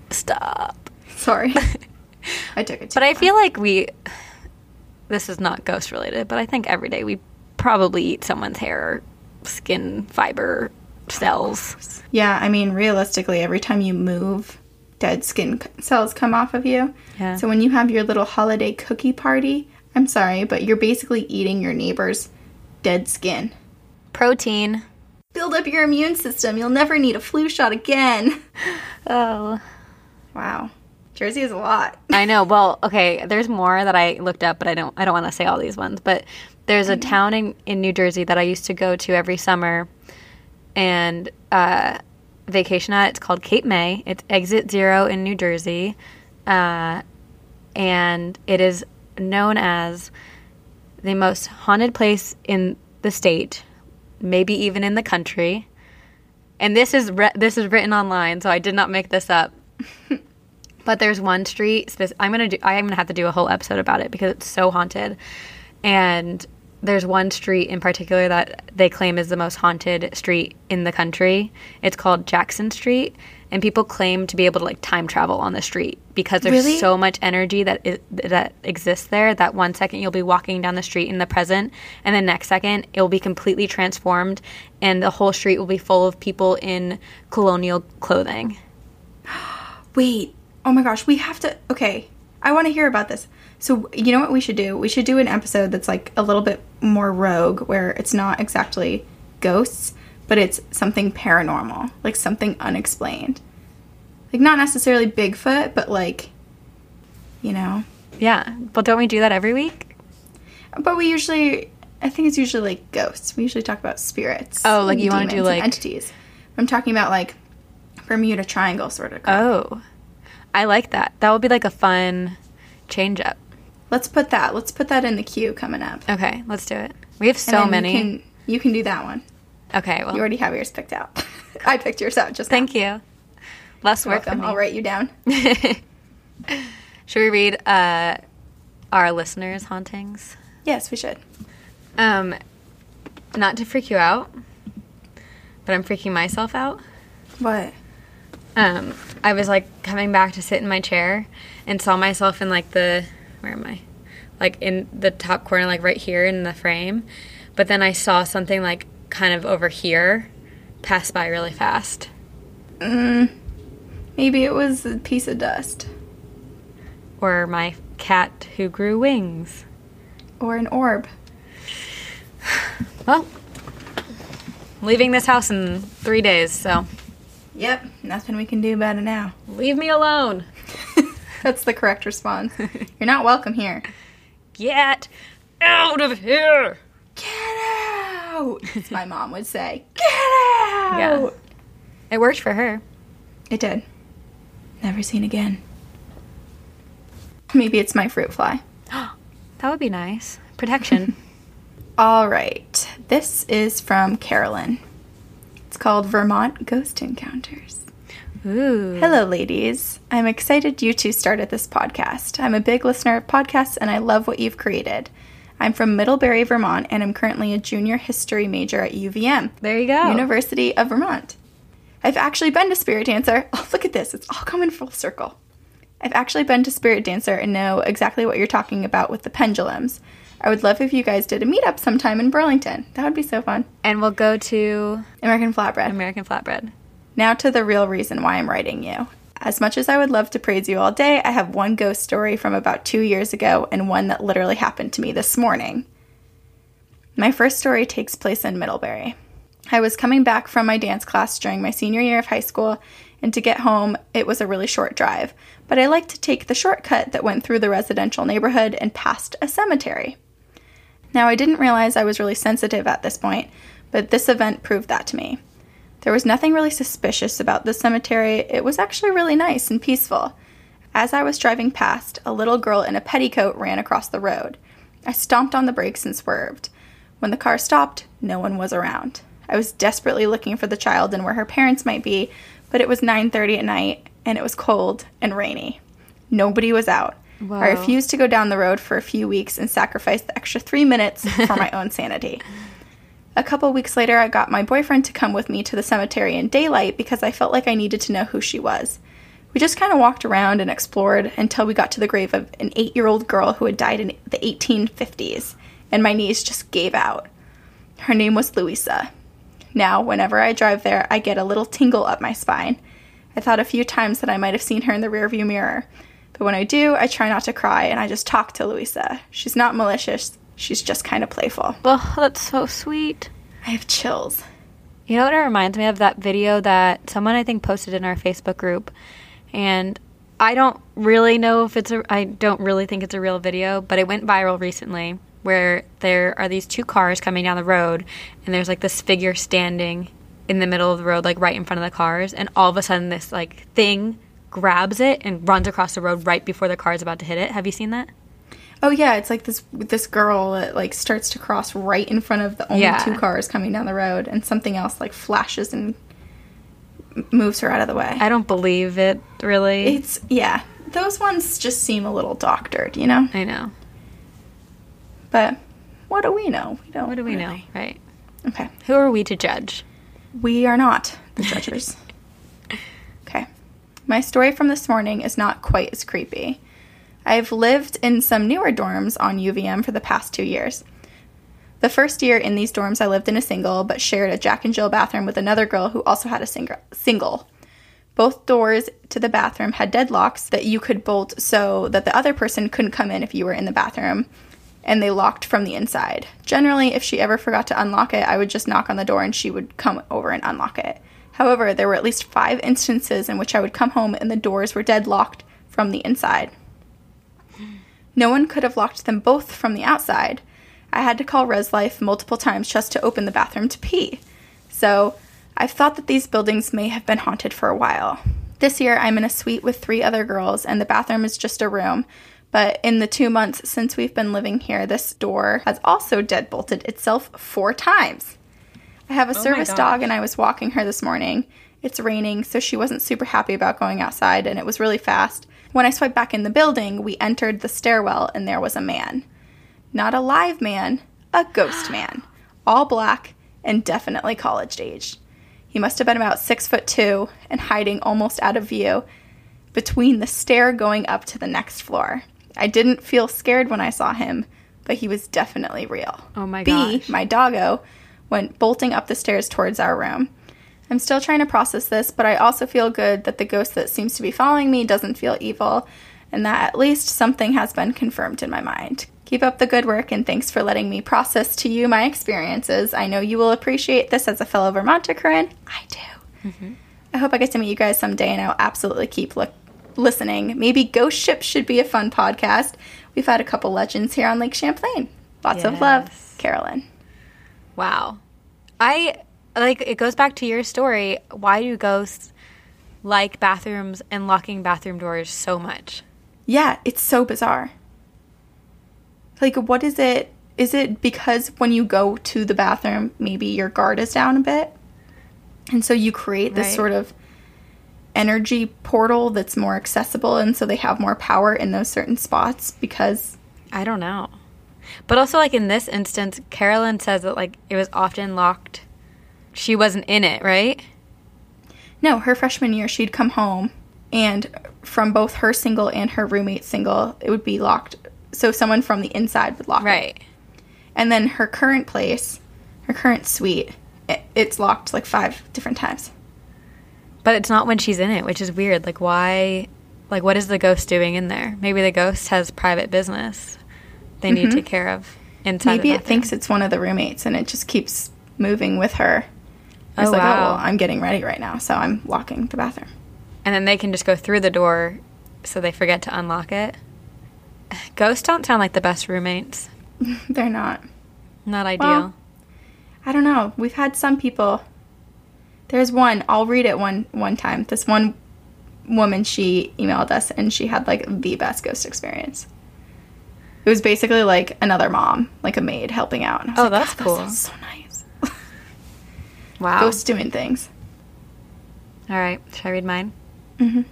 Stop. sorry, I took it. Too But I feel like we. This is not ghost related, but I think every day we probably eat someone's hair or skin fiber cells. Yeah, I mean, realistically, every time you move, dead skin cells come off of you. Yeah. So when you have your little holiday cookie party, I'm sorry, but you're basically eating your neighbor's dead skin. Protein. Build up your immune system. You'll never need a flu shot again. Oh. Wow. Jersey is a lot. I know. Well, okay. There's more that I looked up, but I don't. I don't want to say all these ones. But there's a town in in New Jersey that I used to go to every summer, and uh, vacation at. It's called Cape May. It's exit zero in New Jersey. Uh, and it is known as the most haunted place in the state, maybe even in the country. And this is re- this is written online, so I did not make this up. but there's one street. I'm gonna do. I'm gonna have to do a whole episode about it because it's so haunted. And there's one street in particular that they claim is the most haunted street in the country. It's called Jackson Street, and people claim to be able to like time travel on the street because there's Really? so much energy that is, that exists there. That one second you'll be walking down the street in the present, and the next second it will be completely transformed, and the whole street will be full of people in colonial clothing. Wait. Oh my gosh, we have to. Okay, I want to hear about this. So, you know what we should do? We should do an episode that's like a little bit more rogue, where it's not exactly ghosts, but it's something paranormal, like something unexplained. Like, not necessarily Bigfoot, but like, you know. Yeah, but don't we do that every week? But we usually, I think it's usually like ghosts. We usually talk about spirits. Oh, like you wanna do, like- entities. I'm talking about like Bermuda Triangle sort of. crap. Oh, I like that. That would be like a fun change up. Let's put that. Let's put that in the queue coming up. Okay, let's do it. We have so then you many. can- You can, do that one. okay, well, You already have yours picked out. I picked yours out just thank you. Less now. work Welcome. I'll write you down. Should we read uh, our listeners' hauntings? Yes, we should. Um, not to freak you out, but I'm freaking myself out. What? Um, I was like coming back to sit in my chair and saw myself in like the where am I? Like in the top corner, like right here in the frame. But then I saw something like kind of over here pass by really fast. Mm, maybe it was a piece of dust Or my cat who grew wings. or an orb. Well, leaving this house in three days, so Yep, nothing we can do about it now. leave me alone. That's the correct response. You're not welcome here. Get out of here. Get out! As my mom would say. Get out! Yeah. It worked for her. It did. Never seen again. Maybe it's my fruit fly. That would be nice. Protection. All right. This is from Carolyn. Called Vermont Ghost Encounters. Ooh. Hello, ladies. I'm excited you two started this podcast. I'm a big listener of podcasts and I love what you've created. I'm from Middlebury, Vermont, and I'm currently a junior history major at UVM, There you go. University of Vermont. I've actually been to Spirit Dancer. Oh, look at this. It's all coming full circle. I've actually been to Spirit Dancer and know exactly what you're talking about with the pendulums. I would love if you guys did a meetup sometime in Burlington. That would be so fun. and we'll go to American Flatbread. American Flatbread. Now to the real reason why I'm writing you. As much as I would love to praise you all day, I have one ghost story from about two years ago and one that literally happened to me this morning. My first story takes place in Middlebury. I was coming back from my dance class during my senior year of high school, and to get home, it was a really short drive, but I liked to take the shortcut that went through the residential neighborhood and past a cemetery. Now, I didn't realize I was really sensitive at this point, but this event proved that to me. There was nothing really suspicious about the cemetery. It was actually really nice and peaceful. As I was driving past, a little girl in a petticoat ran across the road. I stomped on the brakes and swerved. When the car stopped, no one was around. I was desperately looking for the child and where her parents might be, but it was 9:30 at night and it was cold and rainy. Nobody was out. I refused to go down the road for a few weeks and sacrifice the extra 3 minutes for my own sanity. A couple weeks later, I got my boyfriend to come with me to the cemetery in daylight because I felt like I needed to know who she was. We just kind of walked around and explored until we got to the grave of an eight year old girl who had died in the 1850s, and my knees just gave out. Her name was Louisa. Now, whenever I drive there, I get a little tingle up my spine. I thought a few times that I might have seen her in the rearview mirror, but when I do, I try not to cry and I just talk to Louisa. She's not malicious, she's just kind of playful. Oh, that's so sweet. I have chills. You know what it reminds me of? That video that someone I think posted in our Facebook group. And I don't really know if it's a, I don't really think it's a real video, but it went viral recently where there are these two cars coming down the road and there's like this figure standing in the middle of the road, like right in front of the cars, and all of a sudden this like thing grabs it and runs across the road right before the car is about to hit it. Have you seen that? Oh yeah, it's like this this girl that like starts to cross right in front of the only Yeah. two cars coming down the road, and something else like flashes and moves her out of the way. I don't believe it really. It's yeah, those ones just seem a little doctored, you know. I know. But what do we know? We don't. What do we know, right? Okay, Who are we to judge? we are not the judges. my story from this morning is not quite as creepy. I've lived in some newer dorms on UVM for the past two years. The first year in these dorms, I lived in a single, but shared a Jack and Jill bathroom with another girl who also had a sing- single. Both doors to the bathroom had deadlocks that you could bolt so that the other person couldn't come in if you were in the bathroom, and they locked from the inside. Generally, if she ever forgot to unlock it, I would just knock on the door and she would come over and unlock it. However, there were at least five instances in which I would come home and the doors were deadlocked from the inside. No one could have locked them both from the outside. I had to call Res Life multiple times just to open the bathroom to pee. So, I've thought that these buildings may have been haunted for a while. This year, I'm in a suite with three other girls, and the bathroom is just a room. But in the two months since we've been living here, this door has also deadbolted itself four times. I have a oh service dog, and I was walking her this morning. It's raining, so she wasn't super happy about going outside, and it was really fast. When I swiped back in the building, we entered the stairwell, and there was a man. Not a live man, a ghost man. All black and definitely college aged. He must have been about six foot two and hiding almost out of view between the stair going up to the next floor. I didn't feel scared when I saw him, but he was definitely real. Oh my B, gosh. my doggo, went bolting up the stairs towards our room. I'm still trying to process this, but I also feel good that the ghost that seems to be following me doesn't feel evil, and that at least something has been confirmed in my mind. Keep up the good work, and thanks for letting me process to you my experiences. I know you will appreciate this as a fellow Vermonter, Corinne. I do. Mm-hmm. I hope I get to meet you guys someday, and I'll absolutely keep look- listening. Maybe Ghost Ship should be a fun podcast. We've had a couple legends here on Lake Champlain. Lots of love, Carolyn. Wow. I like it goes back to your story. Why do ghosts like bathrooms and locking bathroom doors so much? Yeah, it's so bizarre. Like, what is it? Is it because when you go to the bathroom, maybe your guard is down a bit? And so you create this Right. sort of energy portal that's more accessible, and so they have more power in those certain spots because, I don't know. But also like in this instance, Carolyn says that like it was often locked. She wasn't in it, right? no, her freshman year, she'd come home, and from both her single and her roommate single, it would be locked. So someone from the inside would lock it. Right. And then her current place, her current suite, it, it's locked like five different times. But it's not when she's in it, which is weird. Like why like what is the ghost doing in there? Maybe the ghost has private business they need to take care of inside Maybe it thinks it's one of the roommates and it just keeps moving with her. It's Oh, like, oh, wow. well, I'm getting ready right now, so I'm locking the bathroom. and then they can just go through the door so they forget to unlock it. Ghosts don't sound like the best roommates. They're not. Not ideal. Well, I don't know. We've had some people. There's one. I'll read it one one time. This one woman she emailed us and she had like the best ghost experience. It was basically like another mom, like a maid helping out. And I was Oh, like, that's "God, that cool. so nice. wow. Ghosts doing things. All right. Should I read mine? Mhm.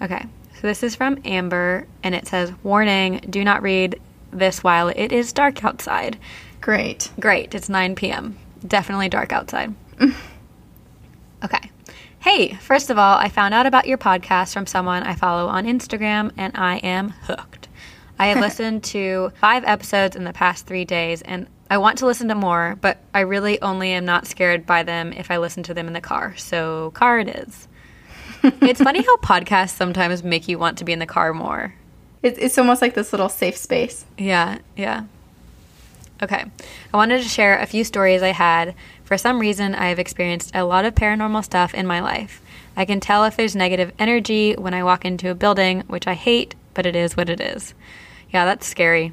Okay. So this is from Amber, and it says, "Warning: Do not read this while it is dark outside." Great. Great. It's 9 p.m. Definitely dark outside. okay. Hey, first of all, I found out about your podcast from someone I follow on Instagram, and I am hooked. I have listened to five episodes in the past three days, and I want to listen to more, but I really only am not scared by them if I listen to them in the car. So, car it is. it's funny how podcasts sometimes make you want to be in the car more. It's, it's almost like this little safe space. Yeah, yeah. Okay. I wanted to share a few stories I had. For some reason, I have experienced a lot of paranormal stuff in my life. I can tell if there's negative energy when I walk into a building, which I hate, but it is what it is. Yeah, that's scary.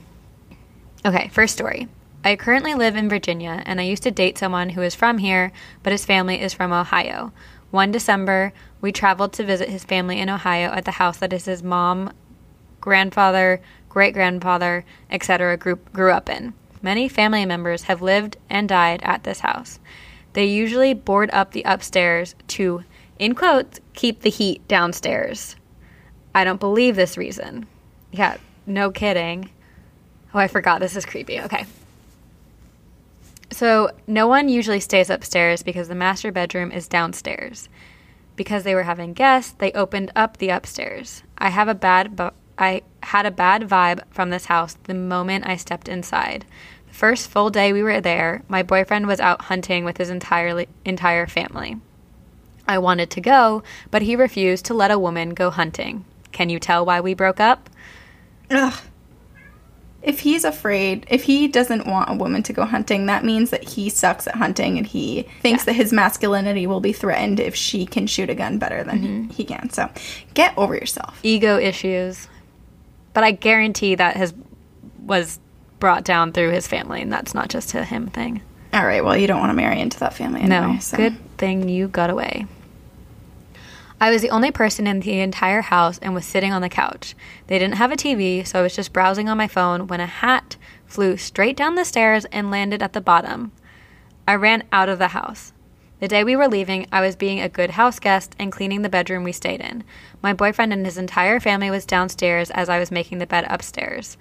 Okay, first story. I currently live in Virginia and I used to date someone who is from here, but his family is from Ohio. One December, we traveled to visit his family in Ohio at the house that is his mom, grandfather, great grandfather, etc. Grew, grew up in. Many family members have lived and died at this house. They usually board up the upstairs to, in quotes, keep the heat downstairs. I don't believe this reason. Yeah, no kidding. Oh, I forgot. This is creepy. Okay. So, no one usually stays upstairs because the master bedroom is downstairs. Because they were having guests, they opened up the upstairs. I have a bad bu- I had a bad vibe from this house the moment I stepped inside. The first full day we were there, my boyfriend was out hunting with his entirely entire family. I wanted to go, but he refused to let a woman go hunting. Can you tell why we broke up? Ugh. If he's afraid, if he doesn't want a woman to go hunting, that means that he sucks at hunting and he thinks that his masculinity will be threatened if she can shoot a gun better than he, mm-hmm. he can. So get over yourself. Ego issues. But I guarantee that has was brought down through his family and that's not just a him thing. All right, well, you don't want to marry into that family anyway. No. so. Good thing you got away. I was the only person in the entire house and was sitting on the couch. They didn't have a TV, so I was just browsing on my phone when a hat flew straight down the stairs and landed at the bottom. I ran out of the house. The day we were leaving, I was being a good house guest and cleaning the bedroom we stayed in. My boyfriend and his entire family was downstairs as I was making the bed upstairs.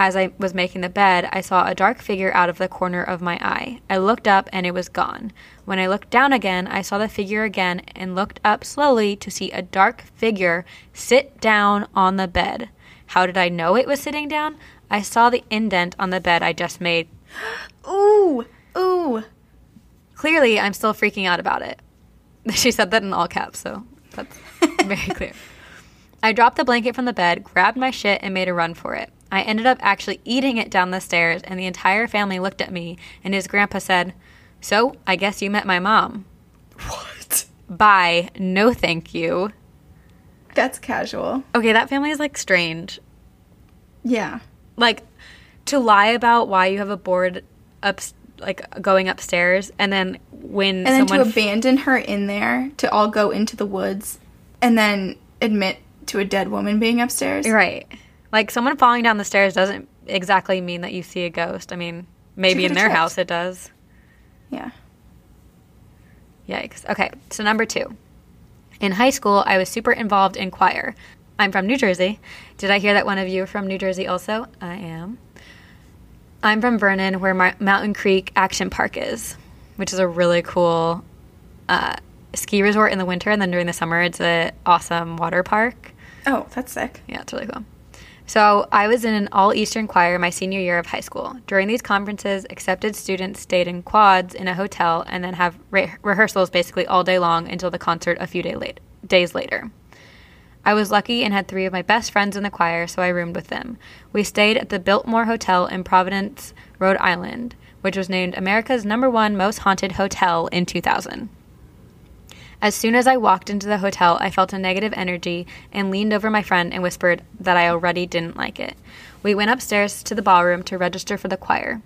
As I was making the bed, I saw a dark figure out of the corner of my eye. I looked up and it was gone. When I looked down again, I saw the figure again and looked up slowly to see a dark figure sit down on the bed. How did I know it was sitting down? I saw the indent on the bed I just made. Ooh, ooh. Clearly, I'm still freaking out about it. She said that in all caps, so that's very clear. I dropped the blanket from the bed, grabbed my shit, and made a run for it. I ended up actually eating it down the stairs, and the entire family looked at me, and his grandpa said, So, I guess you met my mom. What? Bye. No thank you. That's casual. Okay, that family is like strange. Yeah. Like, to lie about why you have a board up, like going upstairs, and then when And then someone to abandon her in there, to all go into the woods, and then admit to a dead woman being upstairs. Right. Like someone falling down the stairs doesn't exactly mean that you see a ghost. I mean, maybe in their tripped. house it does. Yeah. Yikes. Okay, so number two. In high school, I was super involved in choir. I'm from New Jersey. Did I hear that one of you from New Jersey also? I am. I'm from Vernon, where Mar- Mountain Creek Action Park is, which is a really cool uh, ski resort in the winter, and then during the summer, it's an awesome water park. Oh, that's sick. Yeah, it's really cool. So I was in an all Eastern choir my senior year of high school. During these conferences, accepted students stayed in quads in a hotel and then have re- rehearsals basically all day long until the concert a few day late- days later. I was lucky and had three of my best friends in the choir, so I roomed with them. We stayed at the Biltmore Hotel in Providence, Rhode Island, which was named America's number one most haunted hotel in 2000. As soon as I walked into the hotel, I felt a negative energy and leaned over my friend and whispered that I already didn't like it. We went upstairs to the ballroom to register for the choir.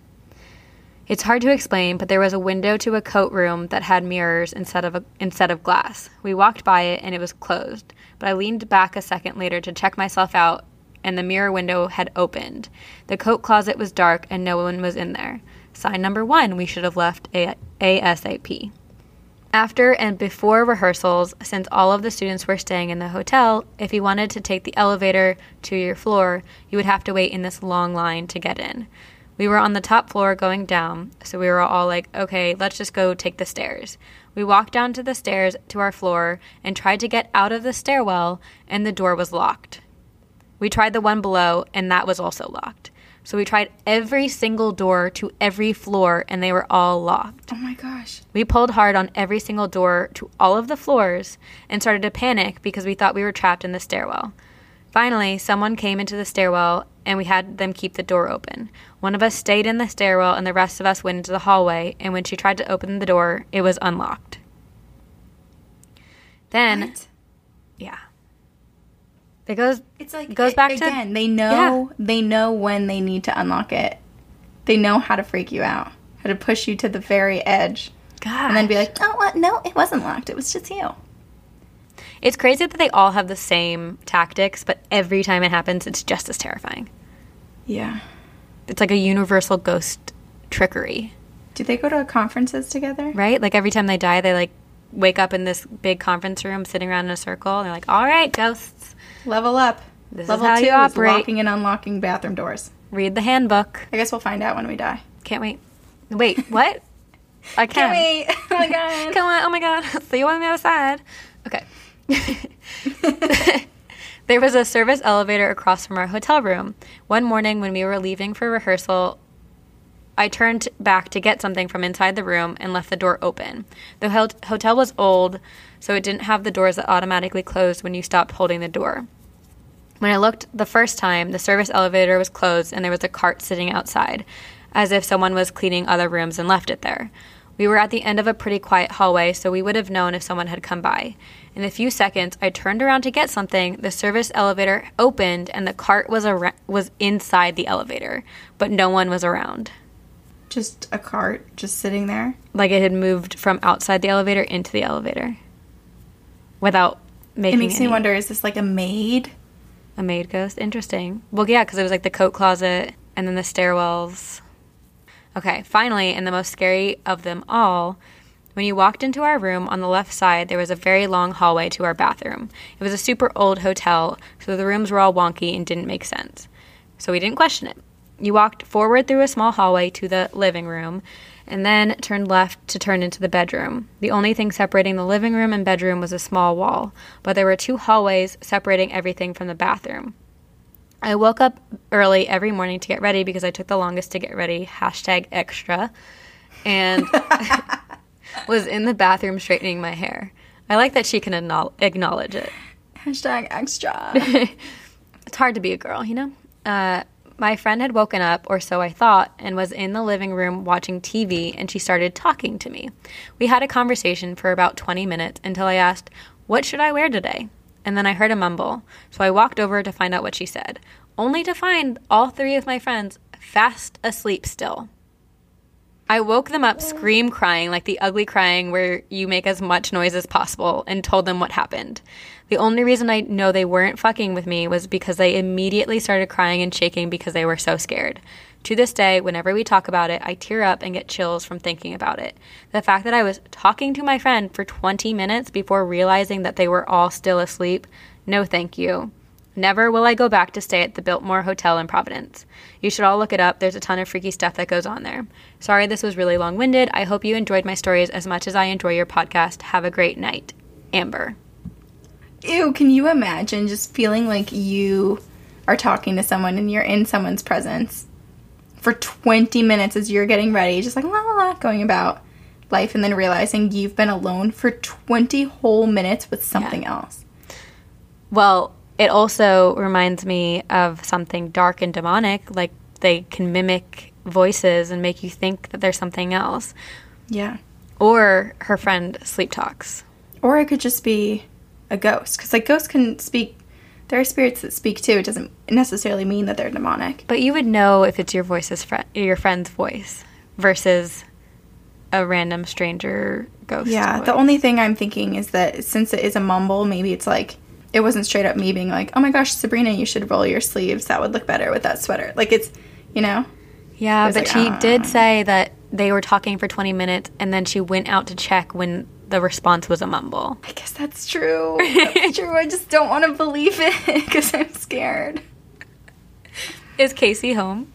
It's hard to explain, but there was a window to a coat room that had mirrors instead of a, instead of glass. We walked by it and it was closed, but I leaned back a second later to check myself out and the mirror window had opened. The coat closet was dark and no one was in there. Sign number 1, we should have left a- ASAP. After and before rehearsals, since all of the students were staying in the hotel, if you wanted to take the elevator to your floor, you would have to wait in this long line to get in. We were on the top floor going down, so we were all like, okay, let's just go take the stairs. We walked down to the stairs to our floor and tried to get out of the stairwell, and the door was locked. We tried the one below, and that was also locked. So we tried every single door to every floor, and they were all locked. Oh my gosh. We pulled hard on every single door to all of the floors and started to panic because we thought we were trapped in the stairwell. Finally, someone came into the stairwell and we had them keep the door open. One of us stayed in the stairwell and the rest of us went into the hallway, and when she tried to open the door, it was unlocked. Then, What? yeah. It goes It's like Goes it- back to- again. they know they know when they need to unlock it. They know how to freak you out, how to push you to the very edge, God. and then be like, "Oh, what? No, it wasn't locked. It was just you." it's crazy that they all have the same tactics, but every time it happens, it's just as terrifying. Yeah. It's like a universal ghost trickery, Do they go to conferences together? right? Like every time they die, they like wake up in this big conference room, sitting around in a circle, and they're like, "All right, ghosts, Level up. This is Level how two you is operate. locking and unlocking bathroom doors. read the handbook." I guess we'll find out when we die. Can't wait. Wait, what? I can. Not wait. Oh my god. Come on. Oh my God. See you on the other side. Okay. there was a service elevator across from our hotel room. One morning when we were leaving for rehearsal, I turned back to get something from inside the room and left the door open. The hotel was old, so it didn't have the doors that automatically closed when you stopped holding the door. When I looked the first time, the service elevator was closed and there was a cart sitting outside, as if someone was cleaning other rooms and left it there. We were at the end of a pretty quiet hallway, so we would have known if someone had come by. In a few seconds, I turned around to get something. The service elevator opened and the cart was ar- was inside the elevator, but no one was around. Just a cart just sitting there. Like it had moved from outside the elevator into the elevator without making It makes me wonder is this like a maid? A maid ghost? Interesting. Well, yeah, because it was like the coat closet and then the stairwells. Okay, finally, and the most scary of them all, when you walked into our room on the left side, there was a very long hallway to our bathroom. It was a super old hotel, so the rooms were all wonky and didn't make sense. So we didn't question it. You walked forward through a small hallway to the living room and then turned left to turn into the bedroom. The only thing separating the living room and bedroom was a small wall, but there were two hallways separating everything from the bathroom. I woke up early every morning to get ready because I took the longest to get ready, hashtag extra, and was in the bathroom straightening my hair. I like that she can acknowledge it. Hashtag extra. It's hard to be a girl, you know? Uh, my friend had woken up, or so I thought, and was in the living room watching TV, and she started talking to me. We had a conversation for about 20 minutes until I asked, What should I wear today? And then I heard a mumble, so I walked over to find out what she said, only to find all three of my friends fast asleep still. I woke them up scream crying, like the ugly crying where you make as much noise as possible, and told them what happened. The only reason I know they weren't fucking with me was because they immediately started crying and shaking because they were so scared. To this day, whenever we talk about it, I tear up and get chills from thinking about it. The fact that I was talking to my friend for 20 minutes before realizing that they were all still asleep, no thank you. Never will I go back to stay at the Biltmore Hotel in Providence. You should all look it up. There's a ton of freaky stuff that goes on there. Sorry this was really long winded. I hope you enjoyed my stories as much as I enjoy your podcast. Have a great night. Amber. Ew, can you imagine just feeling like you are talking to someone and you're in someone's presence for 20 minutes as you're getting ready, just like la la la, going about life, and then realizing you've been alone for 20 whole minutes with something else? Well, it also reminds me of something dark and demonic. Like they can mimic voices and make you think that there's something else. Yeah. Or her friend sleep talks. Or it could just be a ghost. Because, like, ghosts can speak. There are spirits that speak too. It doesn't necessarily mean that they're demonic. But you would know if it's your voice's friend, your friend's voice versus a random stranger ghost. Yeah, voice. the only thing I'm thinking is that since it is a mumble, maybe it's like it wasn't straight up me being like, "Oh my gosh, Sabrina, you should roll your sleeves. That would look better with that sweater." Like it's, you know, Yeah, but like, she "Ah." did say that they were talking for 20 minutes and then she went out to check when the response was a mumble. I guess that's true. That's true. I just don't want to believe it because I'm scared. Is Casey home?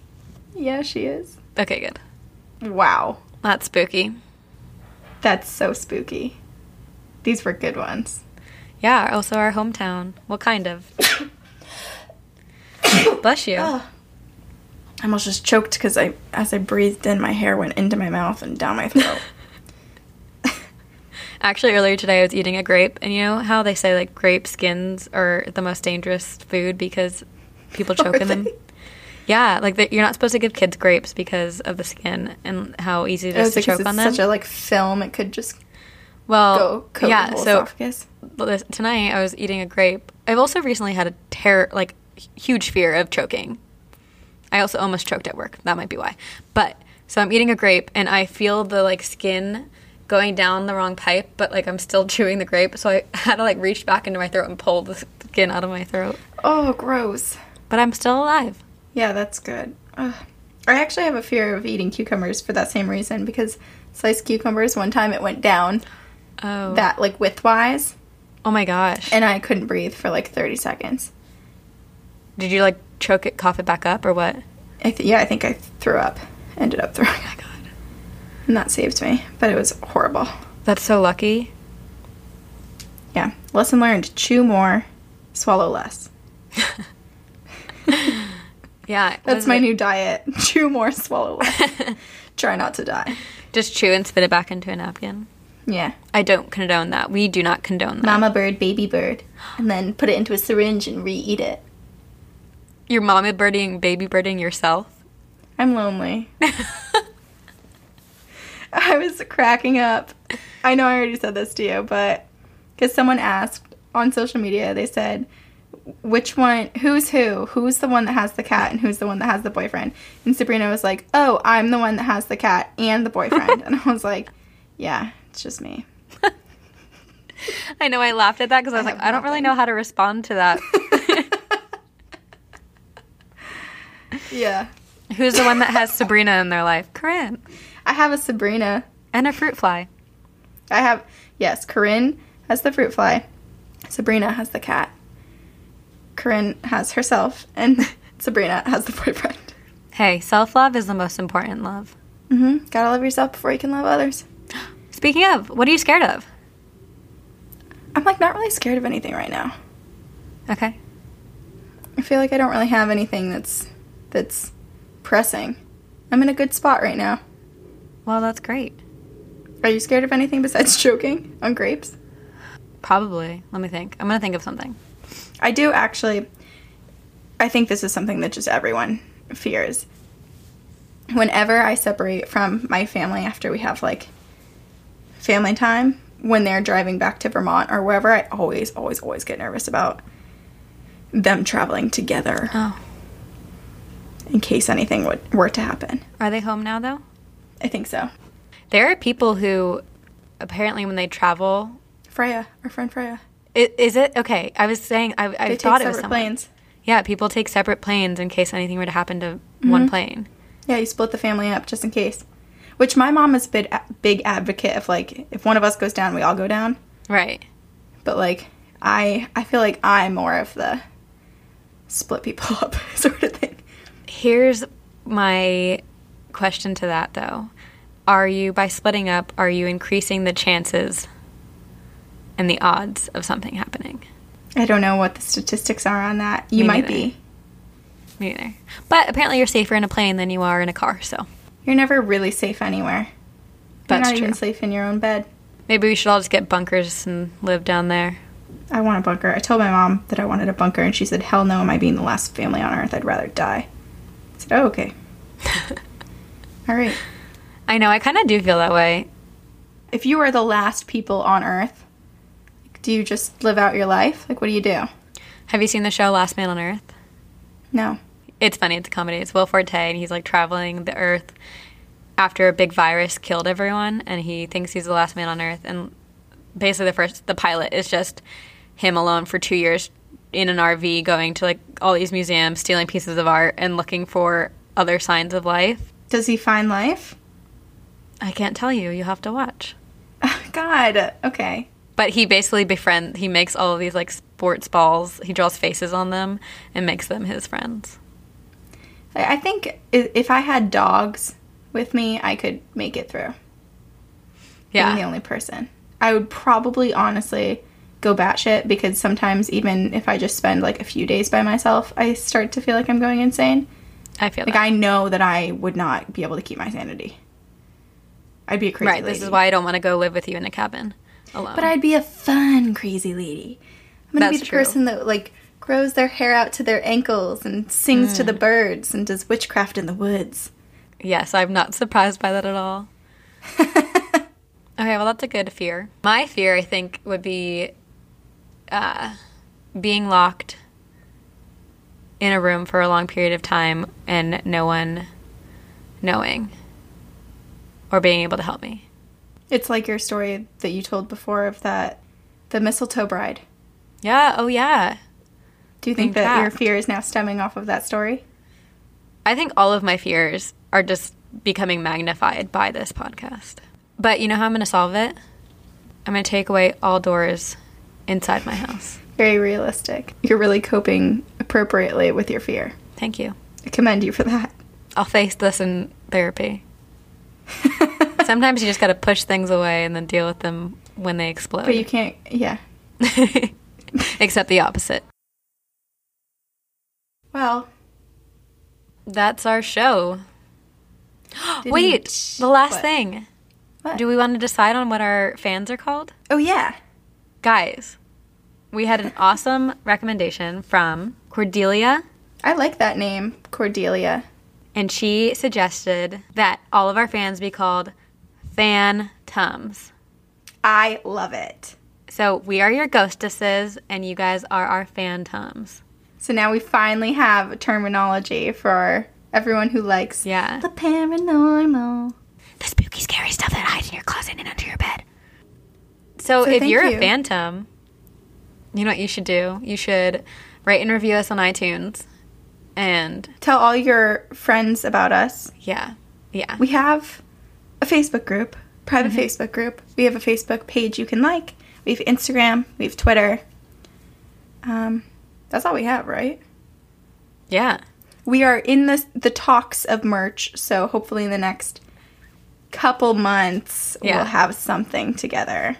Yeah, she is. Okay, good. Wow, That's spooky. that's so spooky. These were good ones. Yeah, also our hometown. What kind of? Bless you. I almost just choked because I, as I breathed in, my hair went into my mouth and down my throat. Actually, earlier today I was eating a grape, and you know how they say like grape skins are the most dangerous food because people oh, choke Are in them. Yeah, like that you're not supposed to give kids grapes because of the skin and how easy it is to choke on them. such a like film; it could just well, go yeah. So esophagus. Tonight I was eating a grape. I've also recently had a terror, like huge fear of choking. I also almost choked at work. That might be why. But so I'm eating a grape and I feel the like skin going down the wrong pipe, but like I'm still chewing the grape. So I had to like reach back into my throat and pull the skin out of my throat. Oh, gross. But I'm still alive. Yeah, that's good. Ugh. I actually have a fear of eating cucumbers for that same reason because sliced cucumbers, one time it went down Oh. that like widthwise oh my gosh. and I couldn't breathe for like 30 seconds. Did you like choke it, cough it back up, or what? I th- yeah, I think I threw up. Ended up throwing Oh. And that saved me, but it was horrible. That's so lucky. Yeah. Lesson learned chew more, swallow less. Yeah. That's my it- new diet. Chew more, swallow less. Try not to die. Just chew and spit it back into a napkin. Yeah. I don't condone that. We do not condone that. Mama bird, baby bird. And then put it into a syringe and re eat it. You're mama birding, baby birding yourself. I'm lonely. I was cracking up. I know I already said this to you, but because someone asked on social media, they said, which one, who's who? Who's the one that has the cat and who's the one that has the boyfriend? And Sabrina was like, oh, I'm the one that has the cat and the boyfriend. and I was like, yeah, it's just me. I know I laughed at that because I was I like, I don't really know how to respond to that. Yeah. Who's the one that has Sabrina in their life? Corinne. I have a Sabrina. And a fruit fly. I have, yes, Corinne has the fruit fly. Sabrina has the cat. Corinne has herself, and Sabrina has the boyfriend. Hey, self love is the most important love. Mm-hmm. Gotta love yourself before you can love others. Speaking of, what are you scared of? I'm like not really scared of anything right now. Okay. I feel like I don't really have anything that's that's pressing. I'm in a good spot right now. Well, that's great. Are you scared of anything besides choking on grapes? Probably. Let me think. I'm going to think of something. I do actually. I think this is something that just everyone fears. Whenever I separate from my family after we have like family time, when they're driving back to Vermont or wherever, I always, always, always get nervous about them traveling together Oh. in case anything would, were to happen. Are they home now, though? I think so. There are people who apparently, when they travel, Freya, our friend Freya. is it okay? I was saying, I, I thought it was separate someone. planes. Yeah, people take separate planes in case anything were to happen to Mm-hmm. one plane. Yeah, you split the family up just in case. Which my mom is a big, big advocate of like if one of us goes down, we all go down. Right. But like I I feel like I'm more of the split people up sort of thing. Here's my question to that, though. Are you, by splitting up, are you increasing the chances and the odds of something happening? I don't know what the statistics are on that. You Me might neither. be. Me neither. But apparently, you're safer in a plane than you are in a car, so You're never really safe anywhere. That's You're not even safe in your own bed. maybe we should all just get bunkers and live down there. I want a bunker. I told my mom that I wanted a bunker, and she said, "Hell no! Am I being the last family on Earth? I'd rather die." I said, "Oh, okay. All right. I know, I kind of do feel that way. If you are the last people on Earth, do you just live out your life? Like, what do you do?" Have you seen the show Last Man on Earth? No. It's funny, it's a comedy. It's Will Forte, and he's like traveling the earth after a big virus killed everyone, and he thinks he's the last man on earth. And basically, the first, the pilot is just him alone for two years in an RV going to like all these museums, stealing pieces of art, and looking for other signs of life. Does he find life? I can't tell you, you have to watch. God. Okay. But he basically befriend. He makes all of these like sports balls. He draws faces on them and makes them his friends. I I think if I had dogs with me, I could make it through. Yeah, I'm the only person. I would probably honestly go batshit because sometimes even if I just spend like a few days by myself, I start to feel like I'm going insane. I feel Like that. I know that I would not be able to keep my sanity. I'd be a crazy lady. right. This is why I don't want to go live with you in a cabin alone. But I'd be a fun crazy lady. I'm gonna be the true. person that like grows their hair out to their ankles and sings to the Mm. birds and does witchcraft in the woods. Yes, I'm not surprised by that at all. Okay, well, that's a good fear. My fear, I think, would be uh, being locked in a room for a long period of time and no one knowing or being able to help me. It's like your story that you told before of that the mistletoe bride. Yeah, oh yeah. Do you think Being that your fear is now stemming off of that story? I think all of my fears are just becoming magnified by this podcast. But you know how I'm going to solve it? I'm going to take away all doors inside my house. Very realistic. You're really coping appropriately with your fear. Thank you. I commend you for that. I'll face this in therapy. Sometimes you just got to push things away and then deal with them when they explode. But you can't, yeah. Except the opposite. Well, That's our show. Wait, the last What? thing. What? Do we want to decide on what our fans are called? Oh, yeah. Guys, we had an awesome recommendation from Cordelia, I like that name, Cordelia. and she suggested that all of our fans be called Fan Tums. I love it. So we are your ghostesses, and you guys are our phantoms. So now we finally have terminology for everyone who likes Yeah. the paranormal. The spooky, scary stuff that hides in your closet and under your bed. So, So if you're you. a phantom, you know what you should do? You should rate and review us on iTunes. And Tell all your friends about us. yeah, yeah. We have a Facebook group, private Facebook group. We have a Facebook page you can like. We have Instagram. We have Twitter. Um, that's all we have, right? yeah. We are in the the talks of merch, so hopefully in the next couple months Yeah. we'll have something together.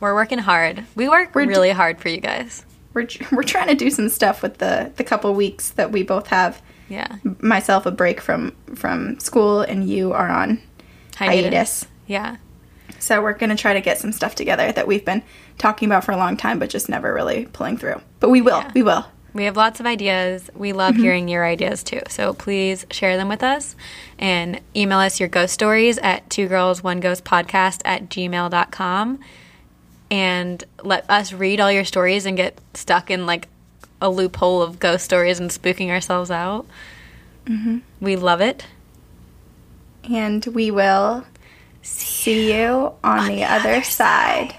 We're working hard. We work We're d- really hard for you guys. We're we're trying to do some stuff with the the couple weeks that we both have. Yeah. Myself a break from from school, and you are on hiatus. Yeah. So we're gonna try to get some stuff together that we've been talking about for a long time, but just never really pulling through. But we will. Yeah. We will. We have lots of ideas. We love mm-hmm. hearing your ideas too. So please share them with us and email us your ghost stories at two girls, one ghost podcast at gmail.com and let us read all your stories and get stuck in like a loophole of ghost stories and spooking ourselves out. Mm-hmm. We love it. And we will see you on, the, other, side.